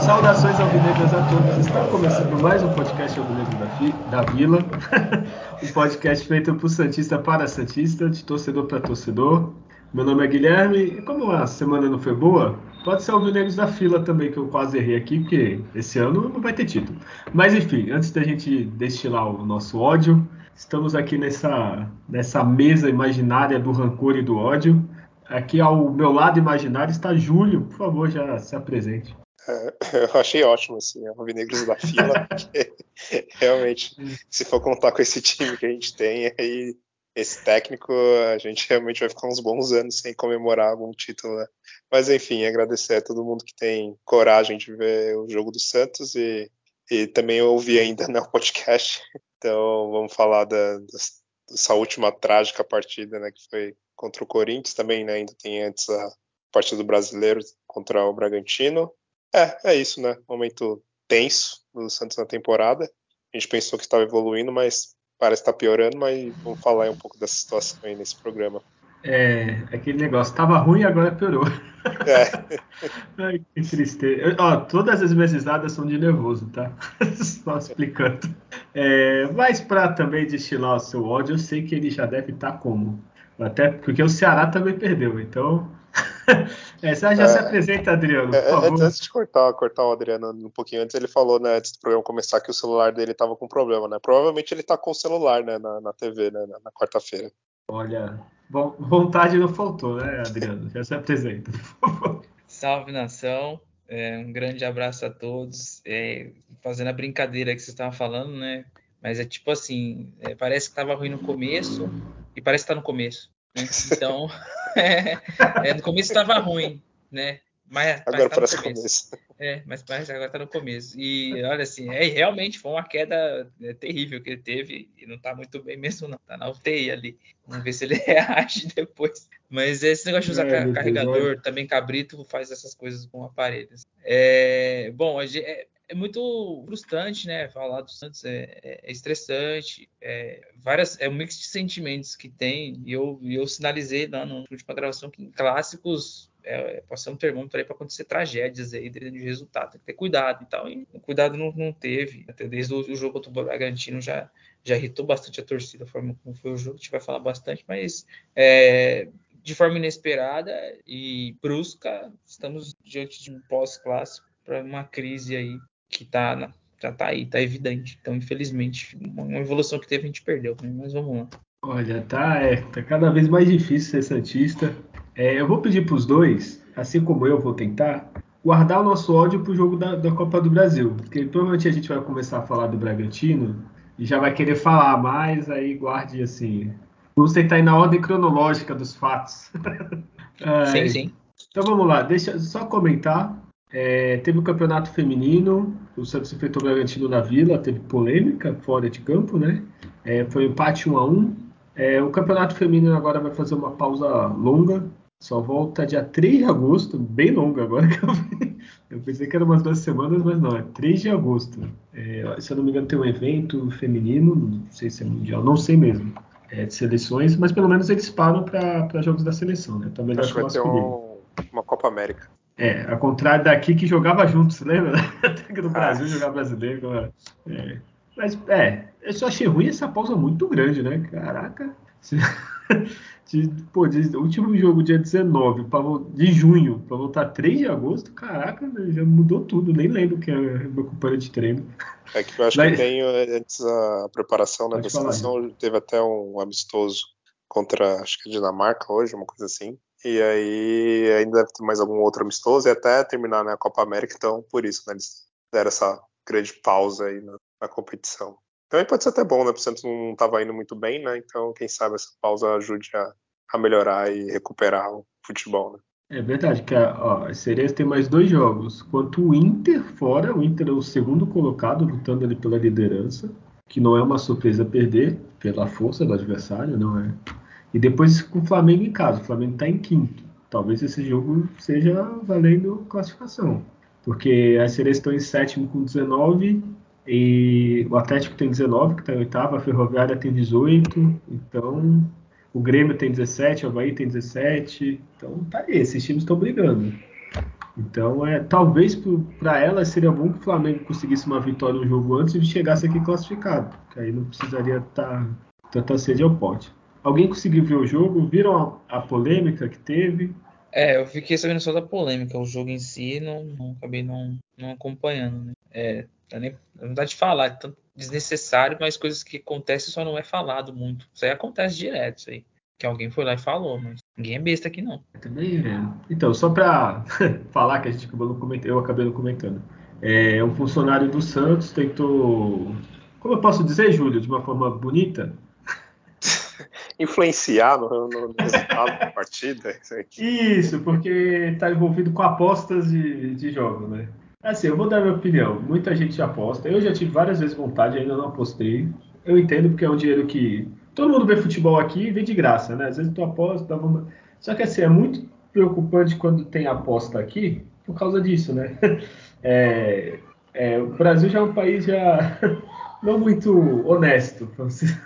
Saudações alvinegras a todos. Está começando mais um podcast Alvinegro da, da Vila. um podcast feito por Santista para Santista, de torcedor para torcedor. Meu nome é Guilherme como a semana não foi boa, pode ser Alvinegros da Fila também, que eu quase errei aqui, porque esse ano não vai ter título. Mas enfim, antes da gente destilar o nosso ódio, estamos aqui nessa, nessa mesa imaginária do rancor e do ódio. Aqui ao meu lado imaginário está Júlio. Por favor, já se apresente. É, eu achei ótimo, assim, a Alvinegros da fila, porque realmente, se for contar com esse time que a gente tem, aí esse técnico, a gente realmente vai ficar uns bons anos sem comemorar algum título, né? Mas enfim, agradecer a todo mundo que tem coragem de ver o jogo do Santos e, e também ouvir ainda no né, podcast. Então vamos falar da, dessa última trágica partida, né, que foi contra o Corinthians, também né, ainda tem antes a partida do Brasileiro contra o Bragantino é, é isso, né? Momento tenso do Santos na temporada. A gente pensou que estava evoluindo, mas parece estar tá piorando, mas vamos falar um pouco dessa situação aí nesse programa. É, aquele negócio, estava ruim e agora piorou. É. Ai, que tristeza. Ó, todas as minhas risadas são de nervoso, tá? Só explicando. É, mas para também destilar o seu ódio, eu sei que ele já deve estar tá como. Até porque o Ceará também perdeu, então é, você já é, se apresenta, Adriano. É, antes de cortar, cortar o Adriano um pouquinho antes, ele falou, né, antes do programa começar, que o celular dele estava com problema, né? Provavelmente ele está com o celular, né, na, na TV, né, na, na quarta-feira. Olha, bom, vontade não faltou, né, Adriano? Já se apresenta, por favor. Salve nação, é, um grande abraço a todos. É, fazendo a brincadeira que vocês estavam falando, né? Mas é tipo assim, é, parece que estava ruim no começo e parece que está no começo. Né? Então, é, é, no começo estava ruim, né? Mas, agora mas tá parece começo. começo. É, mas parece agora está no começo. E olha assim, é, realmente foi uma queda é, terrível que ele teve e não está muito bem mesmo, não. Está na UTI ali. Vamos ver se ele reage depois. Mas esse negócio de usar é, carregador, também Cabrito faz essas coisas com aparelhos. É, bom, é, é muito frustrante, né? Falar do Santos é, é, é estressante, é, várias, é um mix de sentimentos que tem. E eu, eu sinalizei lá no última gravação que em clássicos é, ser um termômetro aí para acontecer tragédias aí de resultado. Tem que ter cuidado e tal. E o cuidado não, não teve. Até desde o, o jogo contra o Bragantino já, já irritou bastante a torcida, a forma como foi o jogo. A gente vai falar bastante, mas é, de forma inesperada e brusca, estamos diante de um pós-clássico para uma crise aí que tá, já tá aí, tá evidente. Então, infelizmente, uma evolução que teve a gente perdeu, né? mas vamos lá. Olha, tá, é, tá cada vez mais difícil ser Santista. É, eu vou pedir para os dois, assim como eu vou tentar, guardar o nosso ódio para o jogo da, da, Copa do Brasil. Porque provavelmente a gente vai começar a falar do Bragantino e já vai querer falar mais, aí guarde assim. Vamos tentar ir na ordem cronológica dos fatos. sim, sim. Então vamos lá, deixa só comentar. É, teve o campeonato feminino, o Santos enfrentou o Bragantino na Vila, teve polêmica fora de campo, né? É, foi um empate 1 a 1 é, O campeonato feminino agora vai fazer uma pausa longa, só volta dia 3 de agosto, bem longa agora que eu vi. Eu pensei que era umas duas semanas, mas não, é 3 de agosto. É, se eu não me engano, tem um evento feminino, não sei se é mundial, não sei mesmo, é, de seleções, mas pelo menos eles param para jogos da seleção, né? Também Acho que vai ter um, uma Copa América. É, ao contrário daqui que jogava juntos, lembra? Até que no Brasil ah. jogava brasileiro. É. Mas, é, eu só achei ruim essa pausa muito grande, né? Caraca. De, pô, de, último jogo dia 19 pra, de junho para voltar 3 de agosto, caraca, já mudou tudo, nem lembro que é meu companheiro de treino. É que eu acho Mas, que tem antes a preparação né, da seleção, teve até um amistoso contra acho que a Dinamarca hoje, uma coisa assim. E aí ainda deve ter mais algum outro amistoso e até terminar né, a Copa América, então por isso, né, eles deram essa grande pausa aí na, na competição. Também pode ser até bom, né? O Santos não estava indo muito bem, né? Então, quem sabe essa pausa ajude a, a melhorar e recuperar o futebol, né? É verdade, que ó, a Cerejas tem mais dois jogos. Quanto o Inter fora, o Inter é o segundo colocado, lutando ali pela liderança, que não é uma surpresa perder, pela força do adversário, não é? E depois com o Flamengo em casa. O Flamengo está em quinto. talvez esse jogo seja valendo classificação. Porque a Cerezo estão em sétimo com 19 e o Atlético tem 19, que está em oitava, a Ferroviária tem 18, então o Grêmio tem 17, o Havaí tem 17, então tá aí, esses times estão brigando. Então, é, talvez para ela seria bom que o Flamengo conseguisse uma vitória no jogo antes e chegasse aqui classificado, que aí não precisaria estar tá, tanta sede ao pote. Alguém conseguiu ver o jogo? Viram a, a, polêmica que teve? É, eu fiquei sabendo só da polêmica. O jogo em si, não, não acabei não, não acompanhando. Né? É, dá nem não dá de falar, é tanto desnecessário, mas coisas que acontecem só não é falado muito. Isso aí acontece direto, isso aí. Que alguém foi lá e falou, mas ninguém é besta aqui não. Também é. Então, só para falar que a gente acabou comentando, eu acabei não comentando. É, um funcionário do Santos tentou, como eu posso dizer, Júlio, de uma forma bonita, influenciar no, no resultado da partida. Isso, porque está envolvido com apostas de, de jogo, né? Assim, eu vou dar minha opinião. Muita gente aposta. Eu já tive várias vezes vontade, ainda não apostei. Eu entendo porque é um dinheiro que todo mundo vê futebol aqui e vê de graça, né? Às vezes tu aposta, dá vontade. Só que assim, é muito preocupante quando tem aposta aqui por causa disso, né? É, é, o Brasil já é um país já não muito honesto,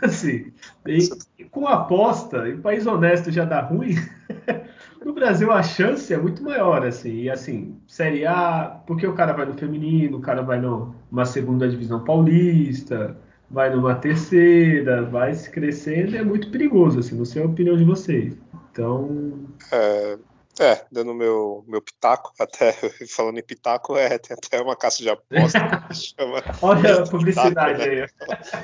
assim. E, com aposta, em país honesto já dá ruim. no Brasil a chance é muito maior, assim. E assim, Série A, porque o cara vai no feminino, o cara vai numa segunda divisão paulista, vai numa terceira, vai se crescendo, é muito perigoso, assim, não sei a opinião de vocês. Então. É, é dando meu, meu pitaco, até falando em pitaco, é, tem até uma caça de aposta que chama. Olha a publicidade pitaco, né?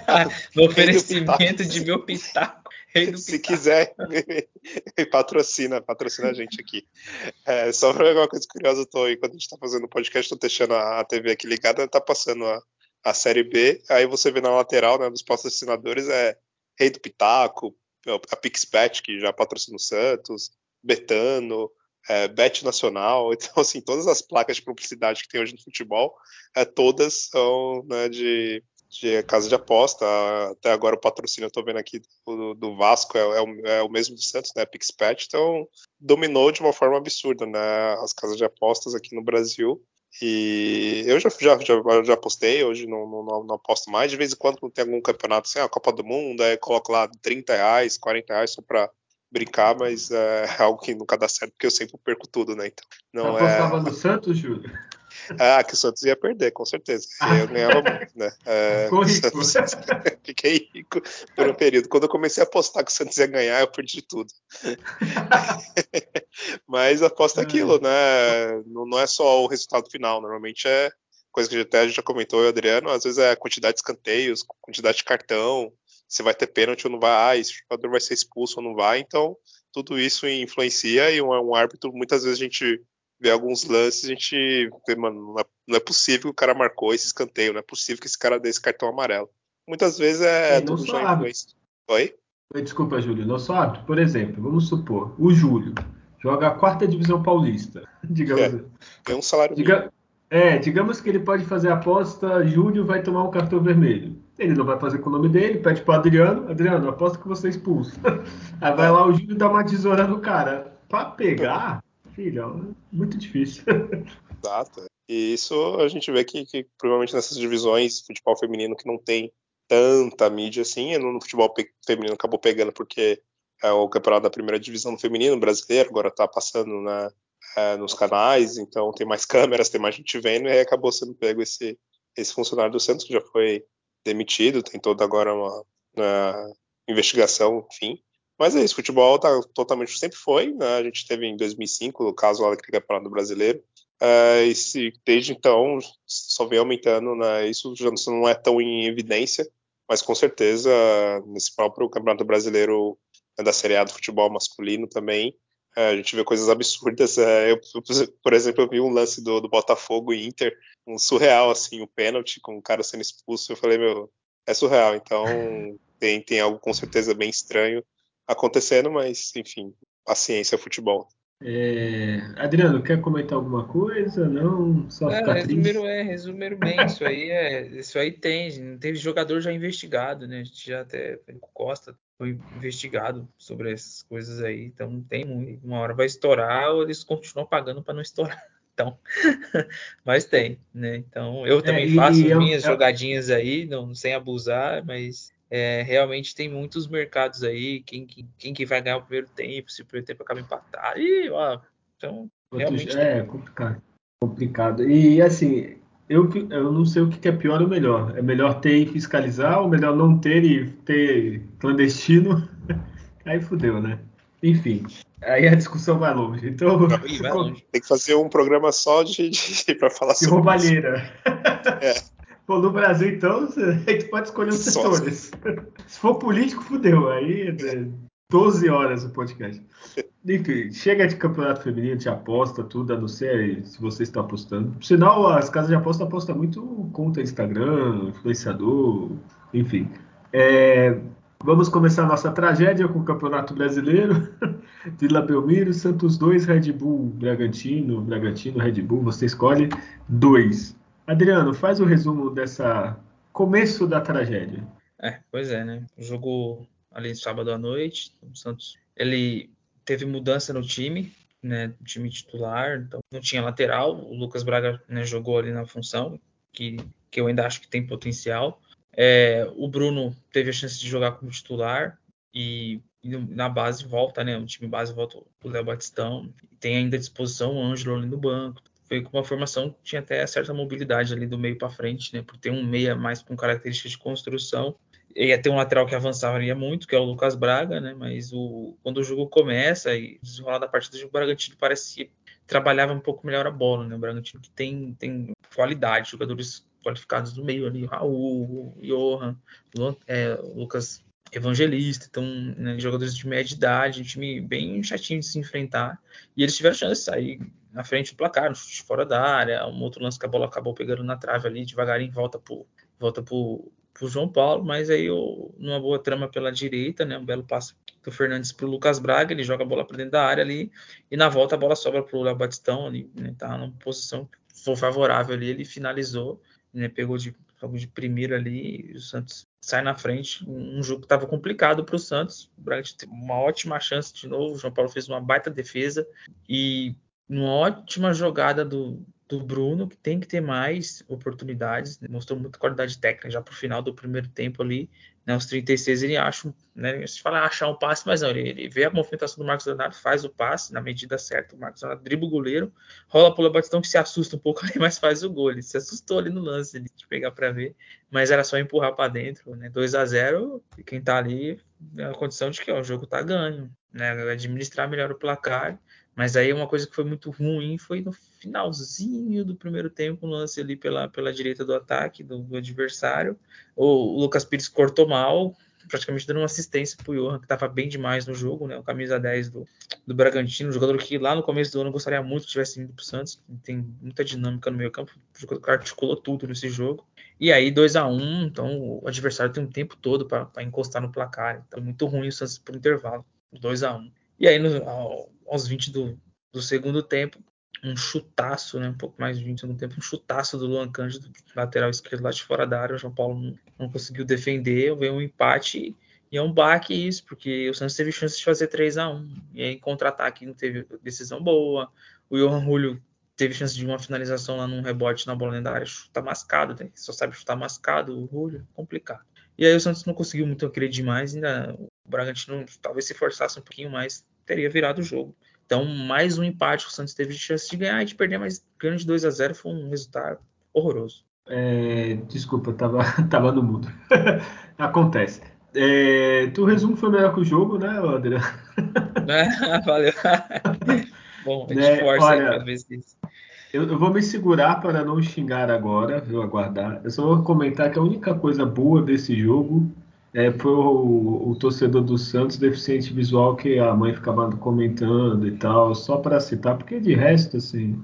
aí. no oferecimento de meu pitaco. Se quiser, me, patrocina, patrocina a gente aqui. É, só para uma coisa curiosa, eu tô aí, quando a gente está fazendo o podcast, estou deixando a, a TV aqui ligada, tá passando a, a Série B. Aí você vê na lateral, né, dos patrocinadores, é Rei do Pitaco, a PixBet, que já patrocina o Santos, Betano, é, Bet Nacional. Então, assim, todas as placas de publicidade que tem hoje no futebol, é, todas são né, de, de casa de aposta. Até agora o patrocínio, eu tô vendo aqui do, do Vasco, é, é, o, é, o, mesmo do Santos, né? PixBet. Então, dominou de uma forma absurda, né? As casas de apostas aqui no Brasil. E eu já, já, já, já postei, hoje não, não, não aposto mais. De vez em quando tem algum campeonato assim, a Copa do Mundo, aí coloco lá 30 reais, 40 reais só pra brincar, mas é algo que nunca dá certo, porque eu sempre perco tudo, né? Então, não Você apostava é... no Santos, Júlio? Ah, que o Santos ia perder, com certeza. Ah. Eu ganhava muito, né? É, Ficou rico. Santos... Fiquei rico por um período. Quando eu comecei a apostar que o Santos ia ganhar, eu perdi tudo. Mas aposta é aquilo, né? Não é só o resultado final, normalmente é coisa que até a gente já comentou, eu Adriano, às vezes é a quantidade de escanteios, quantidade de cartão, se vai ter pênalti ou não vai, ah, esse jogador vai ser expulso ou não vai, então tudo isso influencia e um, um árbitro, muitas vezes a gente vê alguns lances, a gente vê, mano, não é, não é, possível que o cara marcou esse escanteio, não é possível que esse cara dê esse cartão amarelo. Muitas vezes é, é tudo já influência. Oi? Desculpa, Júlio, não só árbitro. Por exemplo, vamos supor, o Júlio joga a quarta divisão paulista. Digamos. É, tem um salário Diga... É, digamos que ele pode fazer a aposta, Júlio vai tomar um cartão vermelho. Ele não vai fazer com o nome dele, pede pro Adriano, Adriano, aposta que você é expulso. Aí vai lá o Júlio dá uma tesoura no cara. Pra pegar, filho, é muito difícil. Exato. E isso a gente vê que, que provavelmente nessas divisões, futebol feminino que não tem tanta mídia assim, no futebol feminino acabou pegando porque é o campeonato da primeira divisão no feminino brasileiro, agora está passando na, é, nos canais, então tem mais câmeras, tem mais gente vendo, e aí acabou sendo pego esse, esse funcionário do Santos, que já foi demitido, tem toda agora uma, uma investigação, enfim. Mas é isso, futebol tá totalmente, sempre foi, né? a gente teve em 2005 o caso lá daquele campeonato brasileiro, uh, e se, desde então só vem aumentando, né? isso já não é tão em evidência, mas com certeza nesse próprio campeonato brasileiro né, da Série A do futebol masculino também, a gente vê coisas absurdas. É, eu, por exemplo, eu vi um lance do, do Botafogo e Inter, um surreal, assim, o um pênalti com o cara sendo expulso. Eu falei, meu, é surreal. Então, tem, tem algo com certeza bem estranho acontecendo, mas, enfim, paciência, futebol. É... Adriano, quer comentar alguma coisa? Não? Só É, ficar resumiram, é, resumiram bem, isso aí é, isso aí tem, teve jogador já investigado, né? A gente já até, o Costa foi investigado sobre essas coisas aí, então tem muito, uma hora vai estourar ou eles continuam pagando para não estourar. Então, mas tem, né? Então, eu É, também e, faço minhas eu- jogadinhas aí, não sem abusar, mas é, realmente tem muitos mercados aí, quem, que- quem que vai ganhar o primeiro tempo, se o primeiro tempo acaba empatado, e, ó, então, realmente tem. é complicado. Complicado. E assim, eu, eu não sei o que é pior ou melhor. É melhor ter e fiscalizar ou melhor não ter e ter clandestino? Aí fudeu, né? Enfim, aí a discussão vai longe. Então, Ih, vai longe. Tem que fazer um programa só de, de para falar de sobre isso. roubalheira. É. Pô, no Brasil, então, aí tu pode escolher os Só. setores. Se for político, fudeu. Aí é 12 horas o podcast. Enfim, chega de campeonato feminino, de aposta, tudo, a não ser se você está apostando. Sinal, as casas de aposta apostam muito conta Instagram, influenciador, enfim. É, vamos começar a nossa tragédia com o Campeonato Brasileiro. Vila Belmiro, Santos 2, Red Bull, Bragantino, Bragantino, Red Bull, você escolhe dois. Adriano, faz o resumo dessa começo da tragédia. É, pois é, né? O jogo ali sábado à noite, o Santos, ele teve mudança no time, né? Time titular, então não tinha lateral. O Lucas Braga né, jogou ali na função, que, que eu ainda acho que tem potencial. É, o Bruno teve a chance de jogar como titular e, e na base volta, né? O time base volta o Léo Batistão. Tem ainda à disposição o Ângelo ali no banco. Foi com uma formação que tinha até certa mobilidade ali do meio para frente, né? Por ter um meia mais com características de construção ia ter um lateral que avançaria muito, que é o Lucas Braga, né? Mas o, quando o jogo começa e desenrolar da partida, o Bragantino parece que trabalhava um pouco melhor a bola, né? O Bragantino que tem, tem qualidade, jogadores qualificados no meio ali, Raul, Johan, é, Lucas Evangelista, então, né, jogadores de média idade, um time bem chatinho de se enfrentar. E eles tiveram chance de sair na frente do placar, no chute fora da área, um outro lance que a bola acabou pegando na trave ali, devagarinho volta pro, volta pro, pro João Paulo, mas aí eu, numa boa trama pela direita, né, um belo passe do Fernandes pro Lucas Braga, ele joga a bola para dentro da área ali, e na volta a bola sobra pro Léo Batistão ali, né, tá numa posição favorável ali, ele finalizou, né, pegou de, de primeiro ali, o Santos sai na frente, um jogo que estava complicado para o Santos, o Braga teve uma ótima chance de novo, o João Paulo fez uma baita defesa, e uma ótima jogada do, do Bruno, que tem que ter mais oportunidades, né? mostrou muita qualidade técnica já para o final do primeiro tempo ali, né, aos 36 ele acha, né, se fala achar um passe, mas não, ele, ele vê a movimentação do Marcos Leonardo, faz o passe na medida certa, o Marcos Leonardo dribla o goleiro, rola pelo Batistão que se assusta um pouco ali, mas faz o gol, ele se assustou ali no lance, de pegar para ver, mas era só empurrar para dentro, né, 2 a 0 e quem tá ali é a condição de que ó, o jogo tá ganho, né, administrar melhor o placar, mas aí uma coisa que foi muito ruim foi no finalzinho do primeiro tempo, um lance ali pela, pela direita do ataque do, do adversário. O, Lucas Pires cortou mal, praticamente dando uma assistência para o Johan, que estava bem demais no jogo, né? O camisa 10 do, do Bragantino, um jogador que lá no começo do ano gostaria muito que tivesse ido para o Santos, tem muita dinâmica no meio campo, o jogador que articulou tudo nesse jogo. E aí 2 a 1 um, então o adversário tem um tempo todo para encostar no placar. Então muito ruim o Santos por intervalo, 2 a 1 um. E aí, no, aos 20 do, do, segundo tempo, um chutaço, né? Um pouco mais de 20 no tempo, um chutaço do Luan Cândido, lateral esquerdo lá de fora da área. O João Paulo não, não conseguiu defender, veio um empate e é um baque isso, porque o Santos teve chance de fazer 3 a 1 E aí, em contra-ataque, não teve decisão boa. O Johan Julio teve chance de uma finalização lá num rebote na bola da área, chuta mascado, né? só sabe chutar mascado, o Julio, complicado. E aí o Santos não conseguiu muito acreditar demais, ainda o Bragantino talvez se forçasse um pouquinho mais, teria virado o jogo. Então, mais um empate o Santos teve de chance de ganhar e de perder, mas ganhando de 2 a 0 foi um resultado horroroso. É, desculpa, tava, tava no mudo. Acontece. É, tu resumo foi melhor que o jogo, né, Adriano? É, valeu. Bom, a gente né? força Olha, pra ver se eu, eu, vou me segurar para não xingar agora, vou aguardar. Eu só vou comentar que a única coisa boa desse jogo é, foi o, o, torcedor do Santos deficiente visual que a mãe ficava comentando e tal, só para citar, porque de resto, assim.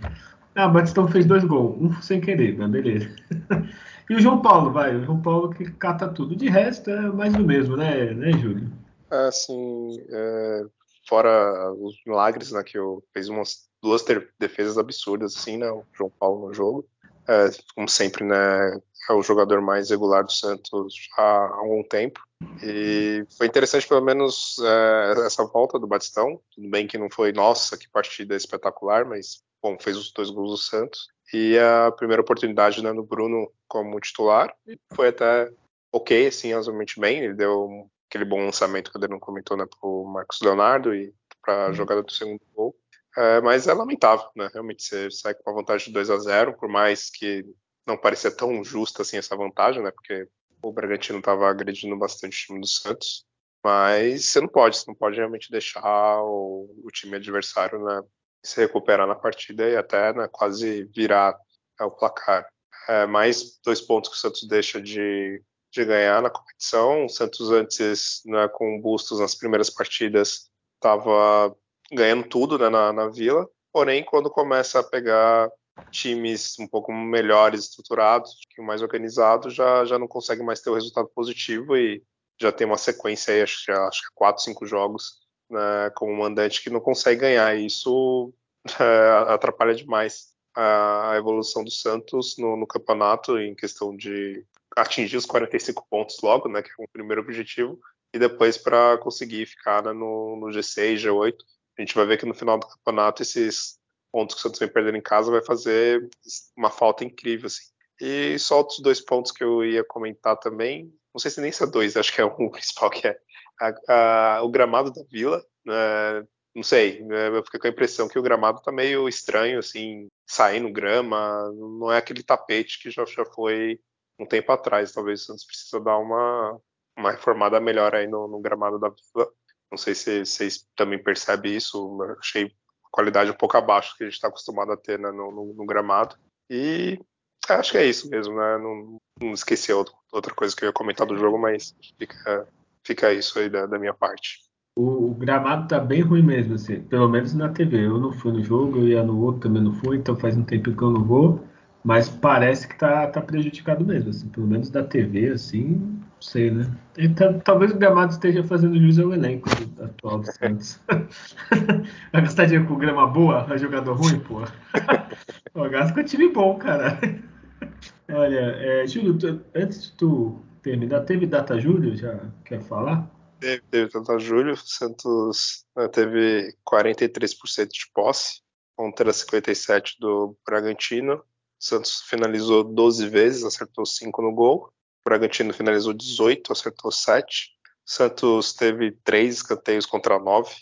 Ah, Batistão fez dois gols, um sem querer, mas beleza. e o João Paulo, vai, o João Paulo que cata tudo. De resto, é mais do mesmo, né, né Júlio? Assim, é, fora os milagres, né, que eu fez umas duas defesas absurdas, assim, né, o João Paulo no jogo. É, como sempre, né, é o jogador mais regular do Santos há algum tempo. E foi interessante, pelo menos, é, essa volta do Batistão. Tudo bem que não foi, nossa, que partida espetacular, mas, bom, fez os dois gols do Santos. E a primeira oportunidade né, no Bruno como titular. Foi até ok, assim, razoavelmente bem. Ele deu aquele bom lançamento que o Adriano comentou, né, pro Marcos Leonardo e para a uhum. jogada do segundo gol. É, mas é lamentável, né? Realmente você sai com uma vantagem de 2 a 0 por mais que não parecia tão justa assim essa vantagem, né? Porque o Bragantino estava agredindo bastante o time do Santos. Mas você não pode, você não pode realmente deixar o, o time adversário né, se recuperar na partida e até né, quase virar é, o placar. É, mais dois pontos que o Santos deixa de, de ganhar na competição. O Santos antes, né, com bustos nas primeiras partidas, estava ganhando tudo né, na, na Vila. Porém, quando começa a pegar times um pouco melhores estruturados, mais organizados, já, já não consegue mais ter o resultado positivo e já tem uma sequência aí, acho, acho que quatro, cinco jogos né, como mandante que não consegue ganhar. E isso é, atrapalha demais a, evolução do Santos no, no, campeonato em questão de atingir os 45 pontos logo, né, que é o primeiro objetivo, e depois para conseguir ficar né, no, no G6, G8. A gente vai ver que no final do campeonato esses pontos que o Santos vem perdendo em casa vai fazer uma falta incrível, assim. E só outros dois pontos que eu ia comentar também, não sei se nem são dois, acho que é um principal, que é a, a, o gramado da Vila, né, não sei, né, eu fiquei com a impressão que o gramado tá meio estranho, assim, saindo grama, não é aquele tapete que já, já foi um tempo atrás, talvez o Santos precisa dar uma, uma reformada melhor aí no, no gramado da Vila, não sei se vocês também percebem isso, achei qualidade um pouco abaixo que a gente está acostumado a ter né, no, no, no, gramado. E acho que é isso mesmo, né? Não, não esqueci outra coisa que eu ia comentar do jogo, mas fica, fica isso aí da, da minha parte. O, o, gramado tá bem ruim mesmo, assim, pelo menos na TV. Eu não fui no jogo, eu ia no outro, também não fui, então faz um tempo que eu não vou. Mas parece que tá, tá prejudicado mesmo, assim, pelo menos da TV, assim, sei, né? Então, talvez o Gramado esteja fazendo jus ao elenco atual do Santos. Vai gastar dinheiro com grama boa, a jogador ruim, pô. o gasta com time bom, cara. Olha, é, Júlio, tu, antes de tu terminar, teve data Júlio? Já quer falar? Teve, teve data Júlio. Santos né, teve 43% de posse contra 57% do Bragantino. Santos finalizou 12 vezes, acertou 5 no gol. Bragantino finalizou 18, acertou 7. Santos teve 3 escanteios contra 9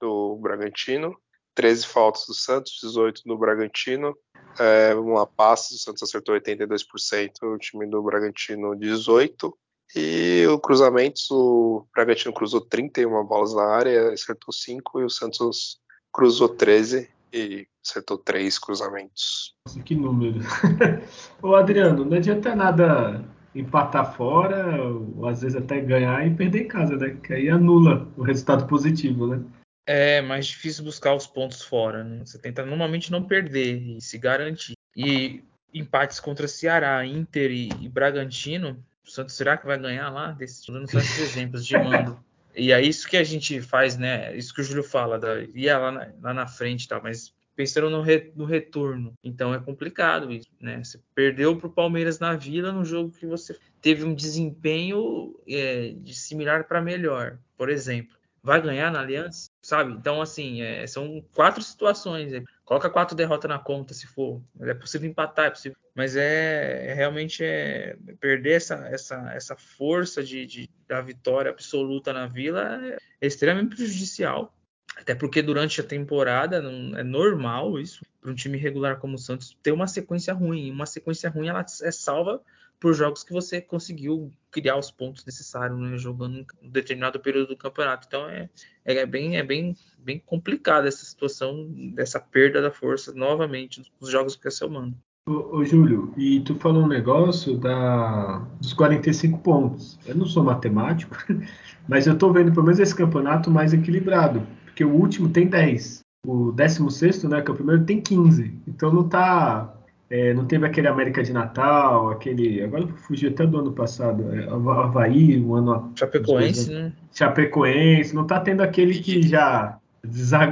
do Bragantino. 13 faltas do Santos, 18 do Bragantino. É, uma passe, o Santos acertou 82%, o time do Bragantino 18%. E o cruzamento, o Bragantino cruzou 31 bolas na área, acertou 5 e o Santos cruzou 13 e acertou 3 cruzamentos. Nossa, que número. Ô Adriano, não adianta nada empatar fora, ou às vezes até ganhar e perder em casa, né? Que aí anula o resultado positivo, né? É mais difícil buscar os pontos fora. Né? Você tenta normalmente não perder e se garantir. E empates contra Ceará, Inter e, e Bragantino, o Santos será que vai ganhar lá? Desses, dando só esses exemplos de mando. E é isso que a gente faz, né? Isso que o Júlio fala, da, ia lá na, lá na frente e tal, mas pensando no, re, no, retorno. Então é complicado isso, né? Você perdeu para o Palmeiras na Vila no jogo que você teve um desempenho é, de similar para melhor, por exemplo. Vai ganhar na Aliança, sabe? Então, assim, é, são quatro situações. É, coloca quatro derrotas na conta, se for. É possível empatar, é possível. Mas é, é realmente é perder essa, essa, essa força de, de, da vitória absoluta na Vila é extremamente prejudicial até porque durante a temporada não, é normal isso para um time regular como o Santos ter uma sequência ruim. Uma sequência ruim ela é salva por jogos que você conseguiu criar os pontos necessários, né, jogando um determinado período do campeonato. Então é, é bem é bem bem complicada essa situação dessa perda da força novamente nos jogos que é seu mano. Ô, ô, Júlio, e tu falou um negócio da, dos 45 pontos. Eu não sou matemático, mas eu tô vendo pelo menos esse campeonato mais equilibrado porque o último tem 10. O 16, né, que é o primeiro, tem 15. Então não tá É, não teve aquele América de Natal, aquele. Agora fugiu até do ano passado. É, Havaí, um ano. Chapecoense, né? Chapecoense. Não tá tendo aquele que já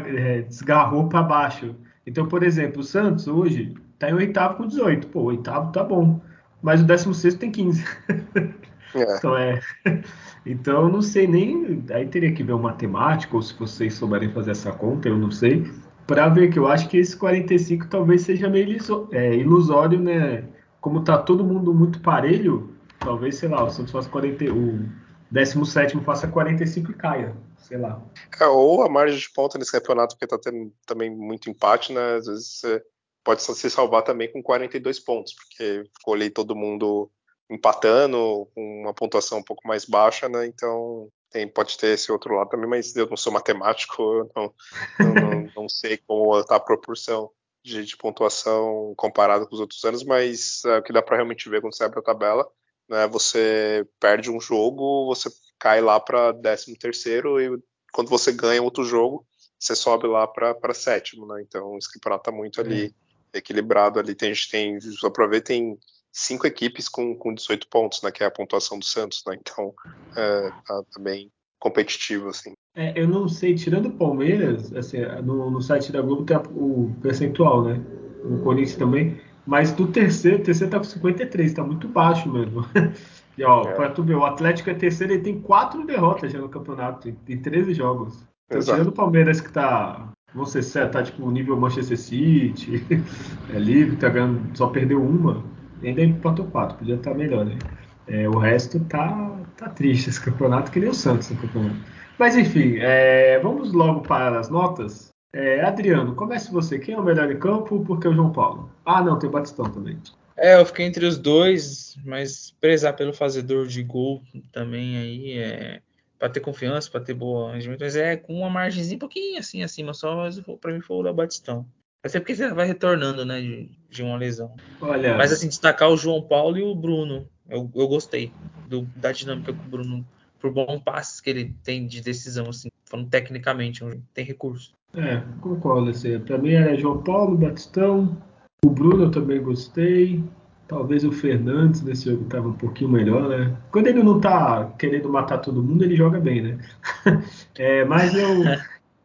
é, desgarrou para baixo. Então, por exemplo, o Santos hoje tá em oitavo com 18. Pô, oitavo tá bom. Mas o décimo sexto tem 15. É. Então é. Então não sei nem. Aí teria que ver o matemático, ou se vocês souberem fazer essa conta, eu não sei para ver que eu acho que esse 45 talvez seja meio é, ilusório, né? Como tá todo mundo muito parelho, talvez, sei lá, o Santos faça 40, o 17 faça 45 e caia, sei lá. É, ou a margem de ponta nesse campeonato, porque tá tendo também muito empate, né? Às vezes você pode se salvar também com 42 pontos, porque ali todo mundo empatando, com uma pontuação um pouco mais baixa, né? Então tem, pode ter esse outro lado também, mas eu não sou matemático, eu não, não, não, não sei como está a proporção de, de, pontuação comparada com os outros anos, mas é, o que dá para realmente ver quando você abre a tabela, né, você perde um jogo, você cai lá para 13 terceiro e quando você ganha outro jogo, você sobe lá para sétimo, né? Então esse campeonato está muito ali é. equilibrado ali. Tem, tem, só para ver, tem cinco equipes com, com 18 pontos, né, que é a pontuação do Santos, né, então é, tá, tá bem competitivo, assim. É, eu não sei, tirando o Palmeiras, assim, no, no site da Globo tem o percentual, né, o Corinthians também, mas do terceiro, o terceiro tá com 53, tá muito baixo mesmo. e ó, é. pra tu ver, o Atlético é terceiro, ele tem quatro derrotas já no campeonato, em 13 jogos. Então, tirando o Palmeiras que tá você tá tipo nível Manchester City, é livre, tá ganhando, só perdeu uma ainda empatou 4, podia estar melhor, né? É, o resto tá, tá triste esse campeonato, que nem o Santos no campeonato. Mas enfim, é, vamos logo para as notas. É, Adriano, comece você. Quem é o melhor em campo? Porque o João Paulo. Ah, não, tem o Batistão também. É, eu fiquei entre os dois, mas prezar pelo fazedor de gol também aí é para ter confiança, para ter boa rendimento, mas é com uma margemzinha um pouquinho assim acima só, para mim foi o da Batistão. Até porque você vai retornando, né, de, de uma lesão. Olha. Mas assim, destacar o João Paulo e o Bruno. Eu, eu gostei do, da dinâmica com o Bruno, por bom passes que ele tem de decisão, assim, falando tecnicamente, tem recurso. É, concordo. Assim, para mim era João Paulo, Batistão, o Bruno eu também gostei. Talvez o Fernandes nesse jogo estava um pouquinho melhor, né? Quando ele não tá querendo matar todo mundo, ele joga bem, né? é, mas eu,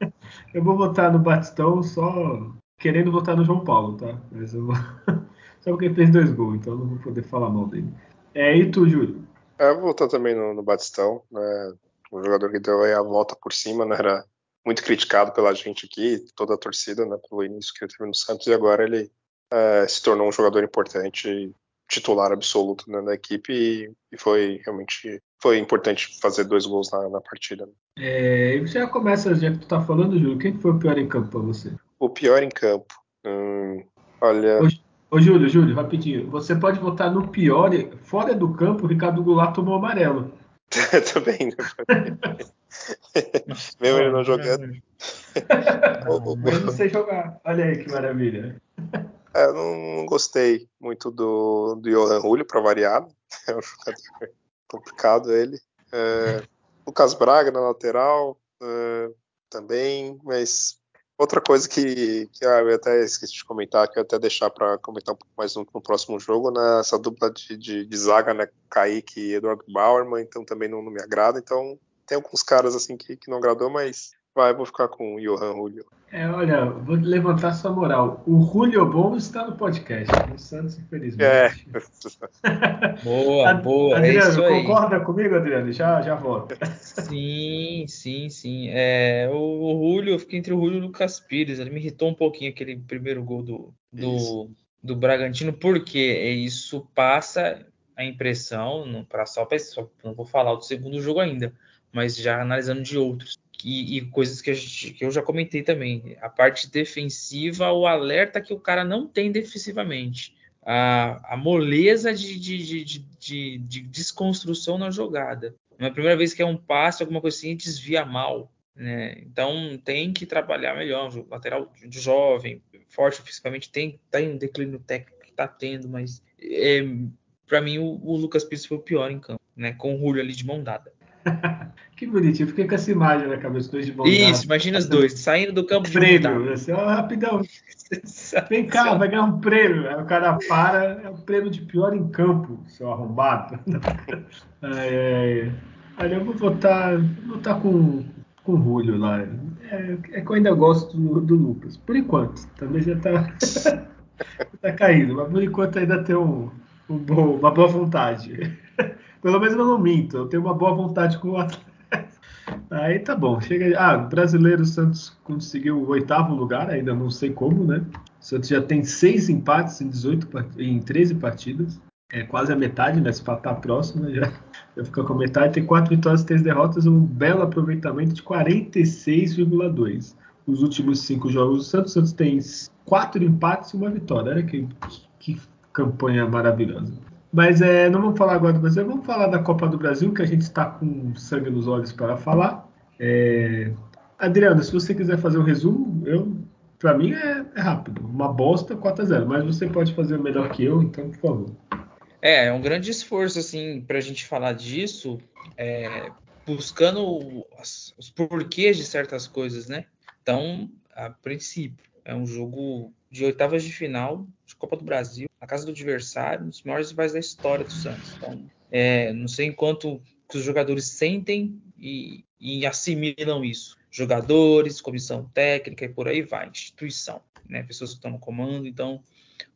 eu vou votar no Batistão só querendo votar no João Paulo, tá? Mas eu vou... Só porque ele fez dois gols, então não vou poder falar mal dele. É, e tu, Júlio? É, eu vou votar também no, no Batistão, né? Um jogador que deu a volta por cima, né? Era muito criticado pela gente aqui, toda a torcida, né? Pelo início que ele teve no Santos, e agora ele é, se tornou um jogador importante, titular absoluto né, na equipe, e, e, foi realmente foi importante fazer dois gols na, na partida. É, você já começa, já que tu tá falando, Júlio, quem foi o pior em campo pra você? O pior em campo. Hum, olha. Ô, ô, Júlio, Júlio, rapidinho. Você pode votar no pior. Fora do campo, o Ricardo Goulart tomou amarelo. Também, né? Mesmo ele não jogando. Mas não sei jogar. Olha aí que maravilha. É, eu não, não, gostei muito do, do Johan Julio, para variar. Né? É um jogador complicado ele. É, Lucas Braga na lateral é, também, mas Outra coisa que, que ah, eu até esqueci de comentar, que eu até deixar para comentar um pouco mais no, no, próximo jogo, né? Essa dupla de, de, de, zaga, né? Kaique e Eduardo Bauerman, então também não, não, me agrada. Então tem alguns caras assim que, que não agradou, mas vai, vou ficar com o Johan Julio. É, olha, vou levantar sua moral. O Julio Bom está no podcast, no Santos, infelizmente. É. boa, boa. É Adriano, é concorda comigo, Adriano? Já, já volto. Sim, sim, sim. É, o, o Julio, eu fiquei entre o Julio e o Lucas Pires. Ele me irritou um pouquinho aquele primeiro gol do, do, do Bragantino, porque isso passa a impressão, não, pra só, só não vou falar do segundo jogo ainda, mas já analisando de outros e, e coisas que, gente, que, eu já comentei também. A parte defensiva, o alerta que o cara não tem defensivamente. A, a moleza de, de, de, de, desconstrução na jogada. Não é primeira vez que é um passe, alguma coisa assim, desvia mal. Né? Então tem que trabalhar melhor. O lateral jovem, forte fisicamente, tem, tem um declínio técnico que está tendo, mas é, para mim o, o, Lucas Pires foi o pior em campo, né? com o Julio ali de mão dada. Que bonitinho, fiquei com essa imagem na cabeça, dois de mão Isso, imagina os dois, saindo do campo prêmio, de assim, ó, rapidão. Vem cá, vai ganhar um prêmio. Aí o cara para, é o prêmio de pior em campo, seu arrombado. Ai, ai. Olha, eu vou votar, vou votar com, com o Julio lá. É, é, que eu ainda gosto do, do Lucas. Por enquanto. Também já tá, tá caindo, mas por enquanto ainda tem um, um bom, uma boa vontade. Pelo menos eu não minto, eu tenho uma boa vontade com o Atlético. Aí tá bom, chega. Ah, brasileiro Santos conseguiu o oitavo lugar, ainda não sei como, né? O Santos já tem seis empates em 18 em 13 partidas. É quase a metade, né? Se empatar próximo, já, já fica com a metade. Tem quatro vitórias e três derrotas, um belo aproveitamento de 46,2. Os últimos cinco jogos do Santos, o Santos tem quatro empates e uma vitória. Olha que, que campanha maravilhosa. Mas é, não vamos falar agora do Brasil, vamos falar da Copa do Brasil, que a gente está com sangue nos olhos para falar. É... Adriano, se você quiser fazer um resumo, eu para mim é, é, rápido. Uma bosta 4 a 0 mas você pode fazer melhor que eu, então por favor. É, é um grande esforço assim para a gente falar disso, é, buscando os, porquês de certas coisas, né? Então, a princípio, é um jogo de oitavas de final Copa do Brasil, na casa do adversário, um dos maiores rivais da história do Santos. Então, é, não sei enquanto que os jogadores sentem e, e, assimilam isso. Jogadores, comissão técnica e por aí vai, instituição, né? pessoas que estão no comando. Então,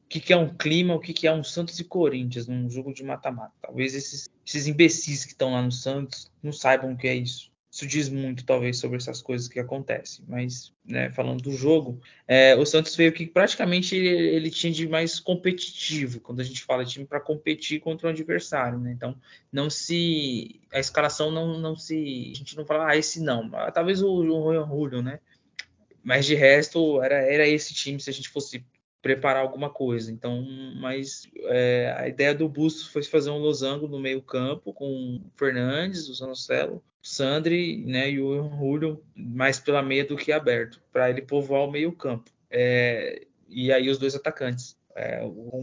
o que, que é um clima, o que, que é um Santos e Corinthians num jogo de mata-mata? Talvez esses, esses imbecis que estão lá no Santos não saibam o que é isso isso diz muito, talvez, sobre essas coisas que acontecem. Mas, né, falando do jogo, é, o Santos veio que praticamente ele, ele, tinha de mais competitivo, quando a gente fala time para competir contra o adversário, né? Então, não se. A escalação não, não se. A gente não fala, ah, esse não. Talvez o, o Julio, né? Mas de resto, era, era esse time se a gente fosse preparar alguma coisa. Então, mas é, a ideia do Bustos foi fazer um losango no meio campo com o Fernandes, o Zanocelo, Sandri né, e o Julio mais pela meia do que aberto, para ele povoar o meio campo. É, e aí os dois atacantes. É,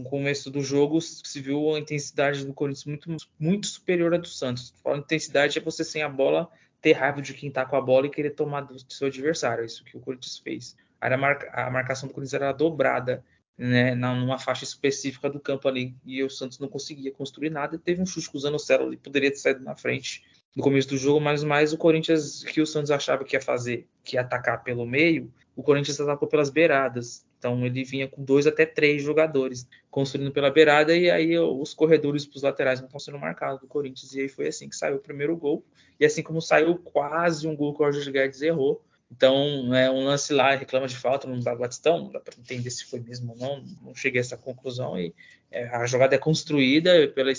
começo do jogo se viu a intensidade do Corinthians muito, muito superior à do Santos. A intensidade é você sem a bola ter raiva de quem está com a bola e querer tomar do seu adversário. É isso que o Corinthians fez. A, marcação do Corinthians era dobrada né, numa faixa específica do campo ali e o Santos não conseguia construir nada. Teve um chute usando o Celo e poderia ter saído na frente no começo do jogo, mas mais o Corinthians que o Santos achava que ia fazer, que ia atacar pelo meio, o Corinthians atacou pelas beiradas. Então ele vinha com dois até três jogadores construindo pela beirada e aí os corredores para os laterais não estão sendo marcados do Corinthians. E aí foi assim que saiu o primeiro gol. E assim como saiu quase um gol que o Roger Guedes errou, então, é um lance lá, reclama de falta no Batistão, não dá para entender se foi mesmo ou não, não cheguei a essa conclusão. E é, a jogada é construída pela,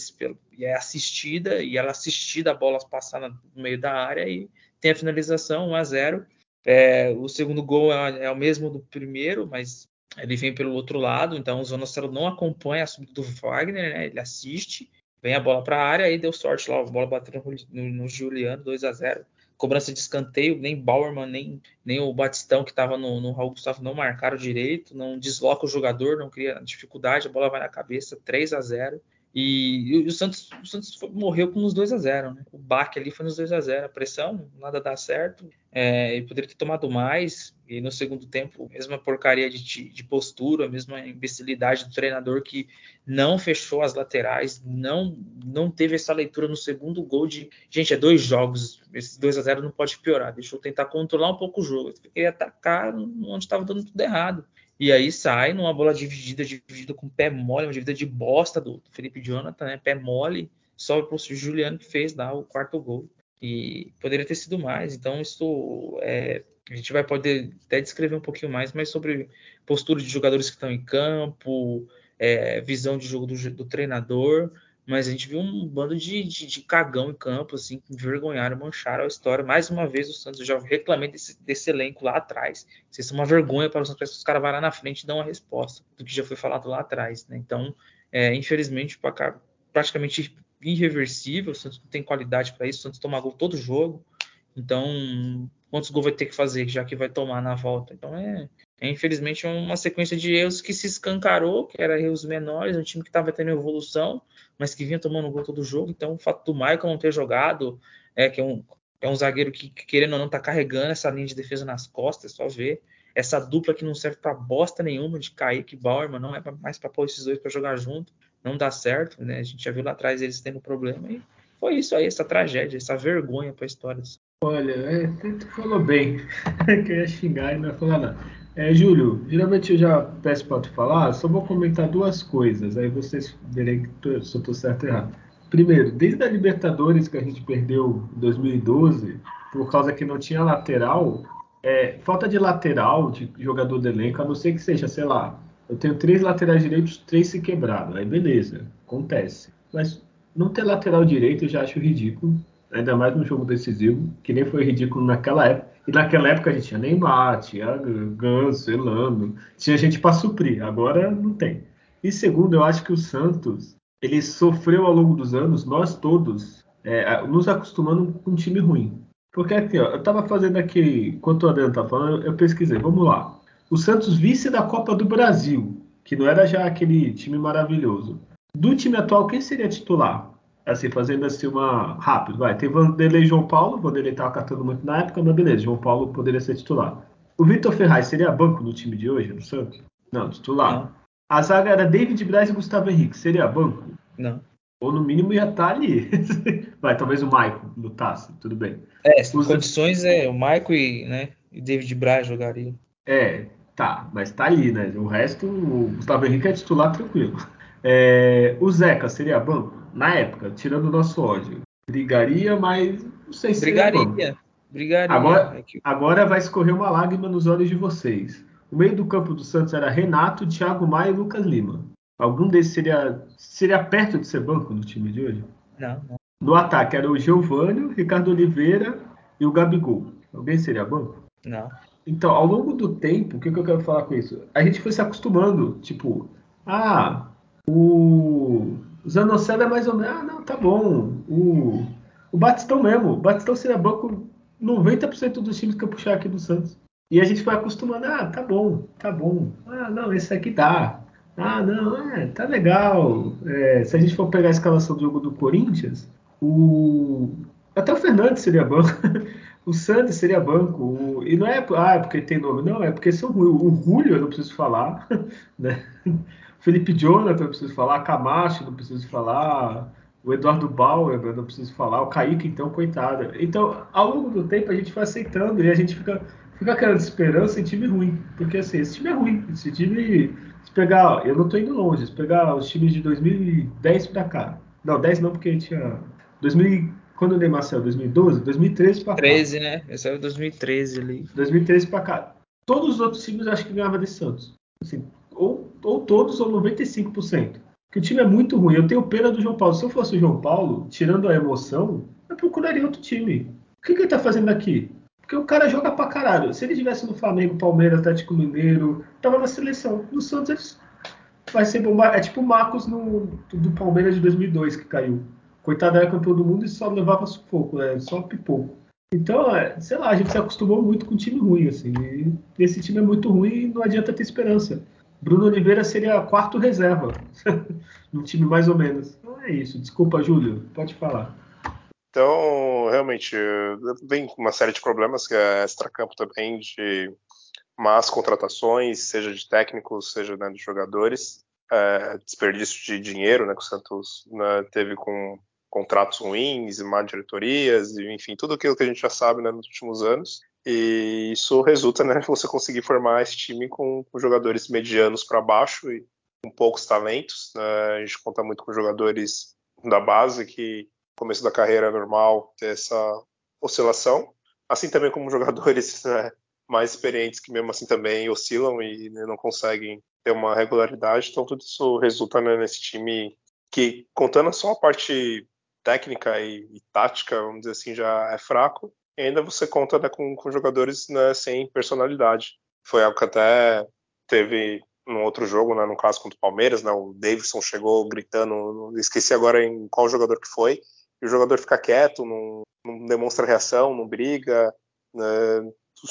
e é assistida, e ela assistida a bola passar no meio da área e tem a finalização 1 a 0. É, o segundo gol é, é, o mesmo do primeiro, mas ele vem pelo outro lado, então o Zonocelo não acompanha a subida do Wagner, né? ele assiste, vem a bola para a área, aí deu sorte lá, a bola bateu no, no, no Juliano, 2 a 0 cobrança de escanteio, nem Bauerman, nem, nem o Batistão que estava no, no Raul Gustavo não marcaram direito, não desloca o jogador, não cria dificuldade, a bola vai na cabeça, 3 a 0 e, e o Santos, o Santos foi, morreu com uns 2 a 0 né? O baque ali foi nos 2 a 0 A pressão, nada dá certo. É, ele poderia ter tomado mais. E no segundo tempo, mesma porcaria de, de postura, mesma imbecilidade do treinador que não fechou as laterais, não não teve essa leitura no segundo gol de. Gente, é dois jogos. Esses 2 a 0 não pode piorar. Deixa eu tentar controlar um pouco o jogo. Eu queria atacar onde estava dando tudo errado. E aí sai numa bola dividida, dividida com pé mole, uma dividida de bosta do Felipe Jonathan, né? Pé mole, sobe pro Juliano que fez lá o quarto gol. E poderia ter sido mais. Então, isso é, a gente vai poder até descrever um pouquinho mais, mas sobre postura de jogadores que estão em campo, é, visão de jogo do, do treinador mas a gente viu um bando de, de, de cagão em campo, assim, envergonharam, mancharam a história. Mais uma vez, o Santos, já reclamei desse, desse elenco lá atrás. Vocês são uma vergonha para o Santos, os caras vão lá na frente e dão uma resposta do que já foi falado lá atrás, né? Então, é, infelizmente, praticamente irreversível, o Santos não tem qualidade para isso, o Santos toma gol todo jogo. Então, quantos gols vai ter que fazer, já que vai tomar na volta? Então, é, é, infelizmente uma sequência de erros que se escancarou, que eram erros menores, um time que estava tendo evolução, mas que vinha tomando gol todo jogo. Então, o fato do Michael não ter jogado, é, que é um, É um zagueiro que, querendo ou não, tá carregando essa linha de defesa nas costas, só ver. Essa dupla que não serve para bosta nenhuma de Kaique e Bauerman, não é mais para pôr esses dois para jogar junto. Não dá certo, né? A gente já viu lá atrás eles tendo problema. E foi isso aí, essa tragédia, essa vergonha para a história. Olha, é, tu falou bem. Queria xingar e não ia falar nada. É, Júlio, geralmente eu já peço para tu falar, só vou comentar duas coisas, aí vocês verem se eu estou certo ou errado. Primeiro, desde a Libertadores que a gente perdeu em 2012, por causa que não tinha lateral, é, falta de lateral, de jogador do elenco, a não ser que seja, sei lá, eu tenho três laterais direitos, três se quebraram, aí beleza, acontece. Mas não ter lateral direito eu já acho ridículo, ainda mais num jogo decisivo, que nem foi ridículo naquela época. E naquela época a gente tinha Neymar, tinha Ganso, Elano, tinha gente para suprir, agora não tem. E segundo, eu acho que o Santos ele sofreu ao longo dos anos, nós todos, é, nos acostumando com um time ruim. Porque aqui, ó, eu estava fazendo aqui, enquanto o Adriano tá falando, eu pesquisei, vamos lá. O Santos vice da Copa do Brasil, que não era já aquele time maravilhoso. Do time atual, quem seria titular? Assim, fazendo assim uma rápido, vai. Tem Vanderlei e João Paulo, Vanderlei estava catando muito na época, mas beleza, João Paulo poderia ser titular. O Vitor Ferraz seria banco no time de hoje, do Santos? Não, titular. Não. A zaga era David Braz e Gustavo Henrique. Seria banco? Não. Ou no mínimo ia estar tá ali. Vai, talvez o Maicon lutasse, tudo bem. É, Os... condições é o Maicon e, né, e David Braz jogariam. É, tá, mas tá ali, né? O resto, o Gustavo Henrique é titular tranquilo. É, o Zeca seria banco? Na época, tirando o nosso ódio. Brigaria, mas não sei se Brigaria. Brigaria. Agora, agora vai escorrer uma lágrima nos olhos de vocês. O meio do campo do Santos era Renato, Thiago Maia e Lucas Lima. Algum desses seria, seria perto de ser banco no time de hoje? Não, não. No ataque era o Giovanni, Ricardo Oliveira e o Gabigol. Alguém seria banco? Não. Então, ao longo do tempo, o que, que eu quero falar com isso? A gente foi se acostumando. Tipo, ah, o Zanocelo é mais ou menos. Ah, não, tá bom. O, o Batistão mesmo. O Batistão seria banco 90% dos times que eu puxar aqui do Santos. E a gente foi acostumando, ah, tá bom, tá bom. Ah, não, esse aqui dá. Ah, não, é, tá legal. É, se a gente for pegar a escalação do jogo do Corinthians, o. Até o Fernandes seria banco. o Santos seria banco. O... E não é, ah, é porque tem nome. Não, é porque são o Julio, eu não preciso falar. Né? Felipe Jonathan, eu preciso falar. Camacho, não preciso falar. O Eduardo Bauer, eu não preciso falar. O Kaique, então, coitado. Então, ao longo do tempo, a gente vai aceitando e a gente fica fica aquela esperança em time ruim. Porque assim, esse time é ruim. Esse time, se pegar, eu não tô indo longe, se pegar os times de 2010 para cá. Não, 10 não, porque tinha. 2000, quando o Neymar saiu? 2012? 2013 para cá. 13, né? Esse saiu 2013 ali. 2013 para cá. Todos os outros times eu acho que ganhavam de Santos. Assim, ou, ou todos, ou 95%. Porque o time é muito ruim. Eu tenho pena do João Paulo. Se eu fosse o João Paulo, tirando a emoção, eu procuraria outro time. O que, que ele tá fazendo aqui? Porque o cara joga pra caralho. Se ele estivesse no Flamengo, Palmeiras, Atlético Mineiro, tava na seleção. No Santos eles vai ser bomba. É tipo o Marcos no, do Palmeiras de 2002 que caiu. Coitado era campeão do mundo e só levava sufoco, né? só pipoco. Então, é, sei lá, a gente se acostumou muito com time ruim, assim. Esse time é muito ruim e não adianta ter esperança. Bruno Oliveira seria quarto reserva. no time mais ou menos. Então é isso. Desculpa, Júlio. Pode falar. Então, realmente, vem uma série de problemas que é extracampo também de más contratações, seja de técnicos, seja né, de jogadores, é, desperdício de dinheiro, né, que o Santos né, teve com contratos ruins, má diretorias, enfim, tudo aquilo que a gente já sabe né, nos últimos anos. E isso resulta, né, você conseguir formar esse time com, com jogadores medianos para baixo e com poucos talentos. Né? A gente conta muito com jogadores da base que começo da carreira normal ter essa oscilação, assim também como jogadores né, mais experientes que mesmo assim também oscilam e né, não conseguem ter uma regularidade. Então tudo isso resulta né, nesse time que, contando só a parte técnica e, e, tática, vamos dizer assim, já é fraco. E ainda você conta né, com, com, jogadores né, sem personalidade. Foi algo que até teve num outro jogo, né, no caso contra o Palmeiras, né, o Davidson chegou gritando, esqueci agora em qual jogador que foi, e o jogador fica quieto, não, não demonstra reação, não briga. Né?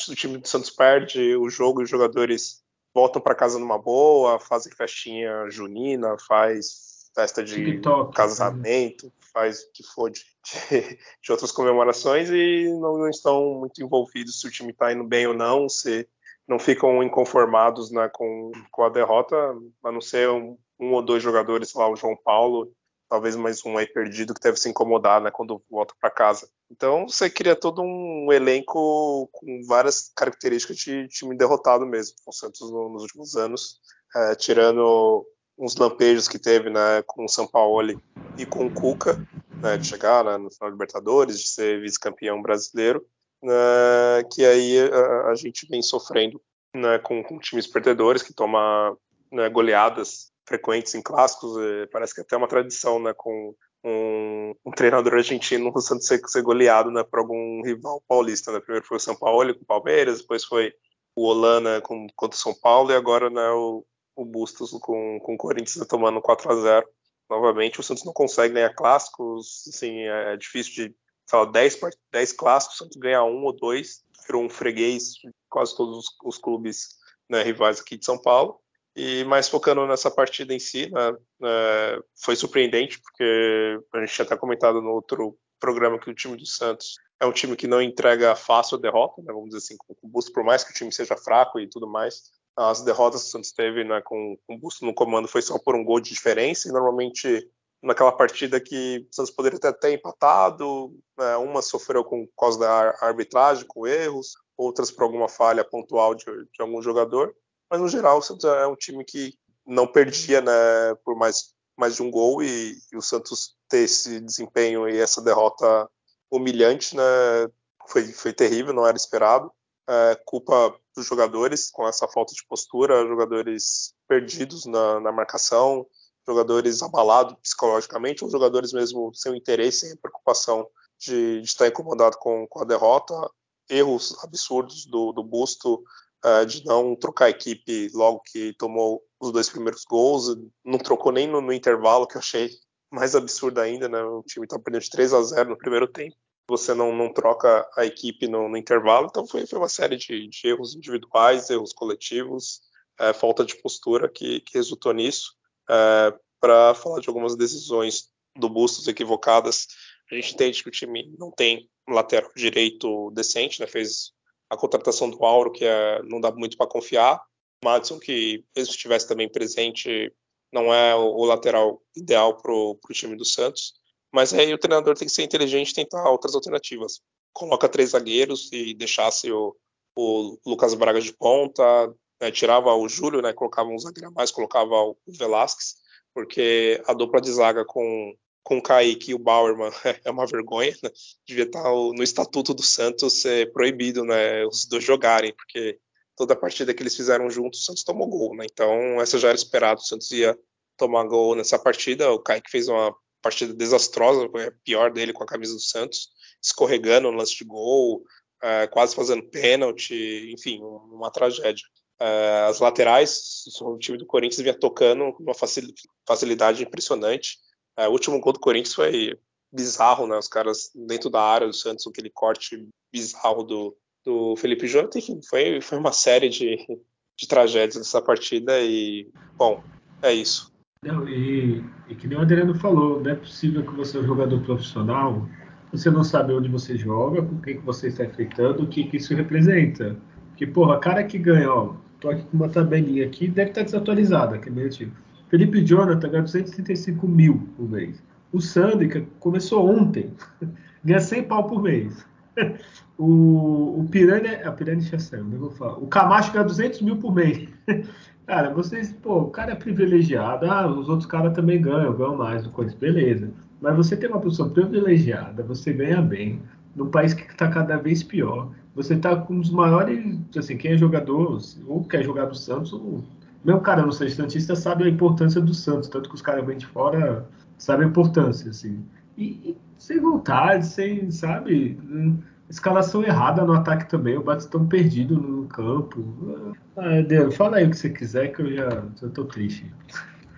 O time do Santos perde o jogo e os jogadores voltam para casa numa boa, fazem festinha junina, faz festa de TikTok, casamento, faz o que for de de, de outras comemorações e não, não, estão muito envolvidos se o time está indo bem ou não, se não ficam inconformados né, com, com a derrota, a não ser um, um ou dois jogadores lá, o João Paulo, talvez mais um aí perdido que deve se incomodar né, quando volta para casa. Então você cria todo um elenco com várias características de time derrotado mesmo, o Santos nos últimos anos, é, tirando uns lampejos que teve né, com o São Paulo e com o Cuca, né, de chegar né, no final Libertadores, de ser vice-campeão brasileiro, né, que aí a, a, gente vem sofrendo né, com, com, times perdedores que tomam né, goleadas frequentes em clássicos, parece que é até uma tradição né, com um, um, treinador argentino no Santos ser, ser goleado né, por algum rival paulista. Né? Primeiro foi o São Paulo com o Palmeiras, depois foi o Holanda com, contra o São Paulo e agora né, o, o Bustos com, com o Corinthians tomando 4 a 0 novamente. O Santos não consegue ganhar clássicos, assim, é, é difícil de, lá, 10, 10 clássicos, o Santos ganha um ou dois, virou um freguês de quase todos os, os clubes né, rivais aqui de São Paulo. E mais focando nessa partida em si, né, é, foi surpreendente, porque a gente tinha até comentado no outro programa que o time do Santos é um time que não entrega fácil a derrota, né, vamos dizer assim, com o Busto, por mais que o time seja fraco e tudo mais, as derrotas que o Santos teve né, com, com o Busto no comando foi só por um gol de diferença, e normalmente naquela partida que o Santos poderia ter até empatado, né, uma sofreu com causa da arbitragem, com erros, outras por alguma falha pontual de, de algum jogador, mas no geral o Santos é um time que não perdia né, por mais, mais de um gol, e, e o Santos ter esse desempenho e essa derrota humilhante né, foi, foi terrível, não era esperado é, culpa dos jogadores com essa falta de postura, jogadores perdidos na, na marcação, jogadores abalados psicologicamente, ou jogadores mesmo sem interesse, sem preocupação de, de estar incomodado com, com, a derrota, erros absurdos do, do Busto é, de não trocar a equipe logo que tomou os dois primeiros gols, não trocou nem no, no intervalo, que eu achei mais absurdo ainda, né? O time está perdendo de 3 a 0 no primeiro tempo você não, não troca a equipe no, no intervalo. Então foi, foi uma série de, de, erros individuais, erros coletivos, é, falta de postura que, que resultou nisso. É, Para falar de algumas decisões do Bustos equivocadas, a gente entende que o time não tem lateral direito decente, né? fez a contratação do Auro, que é, não dá muito para confiar. Madison, que mesmo estivesse também presente, não é o, o lateral ideal para o time do Santos. Mas aí o treinador tem que ser inteligente e tentar outras alternativas. Coloca três zagueiros e deixasse o, o Lucas Braga de ponta, né, tirava o Júlio, né, colocava um zagueiro a mais, colocava o Velasquez, porque a dupla de zaga com, com o Kaique e o Bauerman é uma vergonha. Né? Devia estar no estatuto do Santos ser proibido né, os dois jogarem, porque toda partida que eles fizeram juntos, o Santos tomou gol. Né? Então, essa já era esperado, o Santos ia tomar gol nessa partida. O Kaique fez uma partida desastrosa, foi a pior dele com a camisa do Santos, escorregando no lance de gol, é, quase fazendo pênalti, enfim, uma tragédia. É, as laterais, o time do Corinthians vinha tocando com uma facilidade impressionante. É, o último gol do Corinthians foi bizarro, né? Os caras dentro da área do Santos, aquele corte bizarro do, do Felipe Jonathan, enfim, foi, foi uma série de, de tragédias nessa partida e, bom, é isso. Não, e, e que nem o Adriano falou, não é possível que você é um jogador profissional, você não sabe onde você joga, com quem que você está enfrentando, o que, que isso representa. Porque, porra, cara que ganha, ó, tô aqui com uma tabelinha aqui, deve estar desatualizada, que é meio. Felipe Jonathan ganha 235 mil por mês. O Sandica começou ontem, ganha 100 pau por mês. O, o Piranha, a Piranha já saiu, não vou falar. O Camacho ganha 200 mil por mês. Cara, vocês, pô, o cara é privilegiado, ah, os outros caras também ganham, ganham mais do Corinthians, beleza. Mas você tem uma pessoa privilegiada, você ganha bem, num país que está cada vez pior. Você está com os maiores, assim, quem é jogador, ou quer jogar do Santos, ou mesmo cara não ser Santista sabe a importância do Santos, tanto que os caras vêm de fora sabem a importância, assim. E, e sem vontade, sem, sabe, escalação errada no ataque também, o Batistão perdido no campo. Ah, Deus, fala aí o que você quiser que eu já, já tô triste.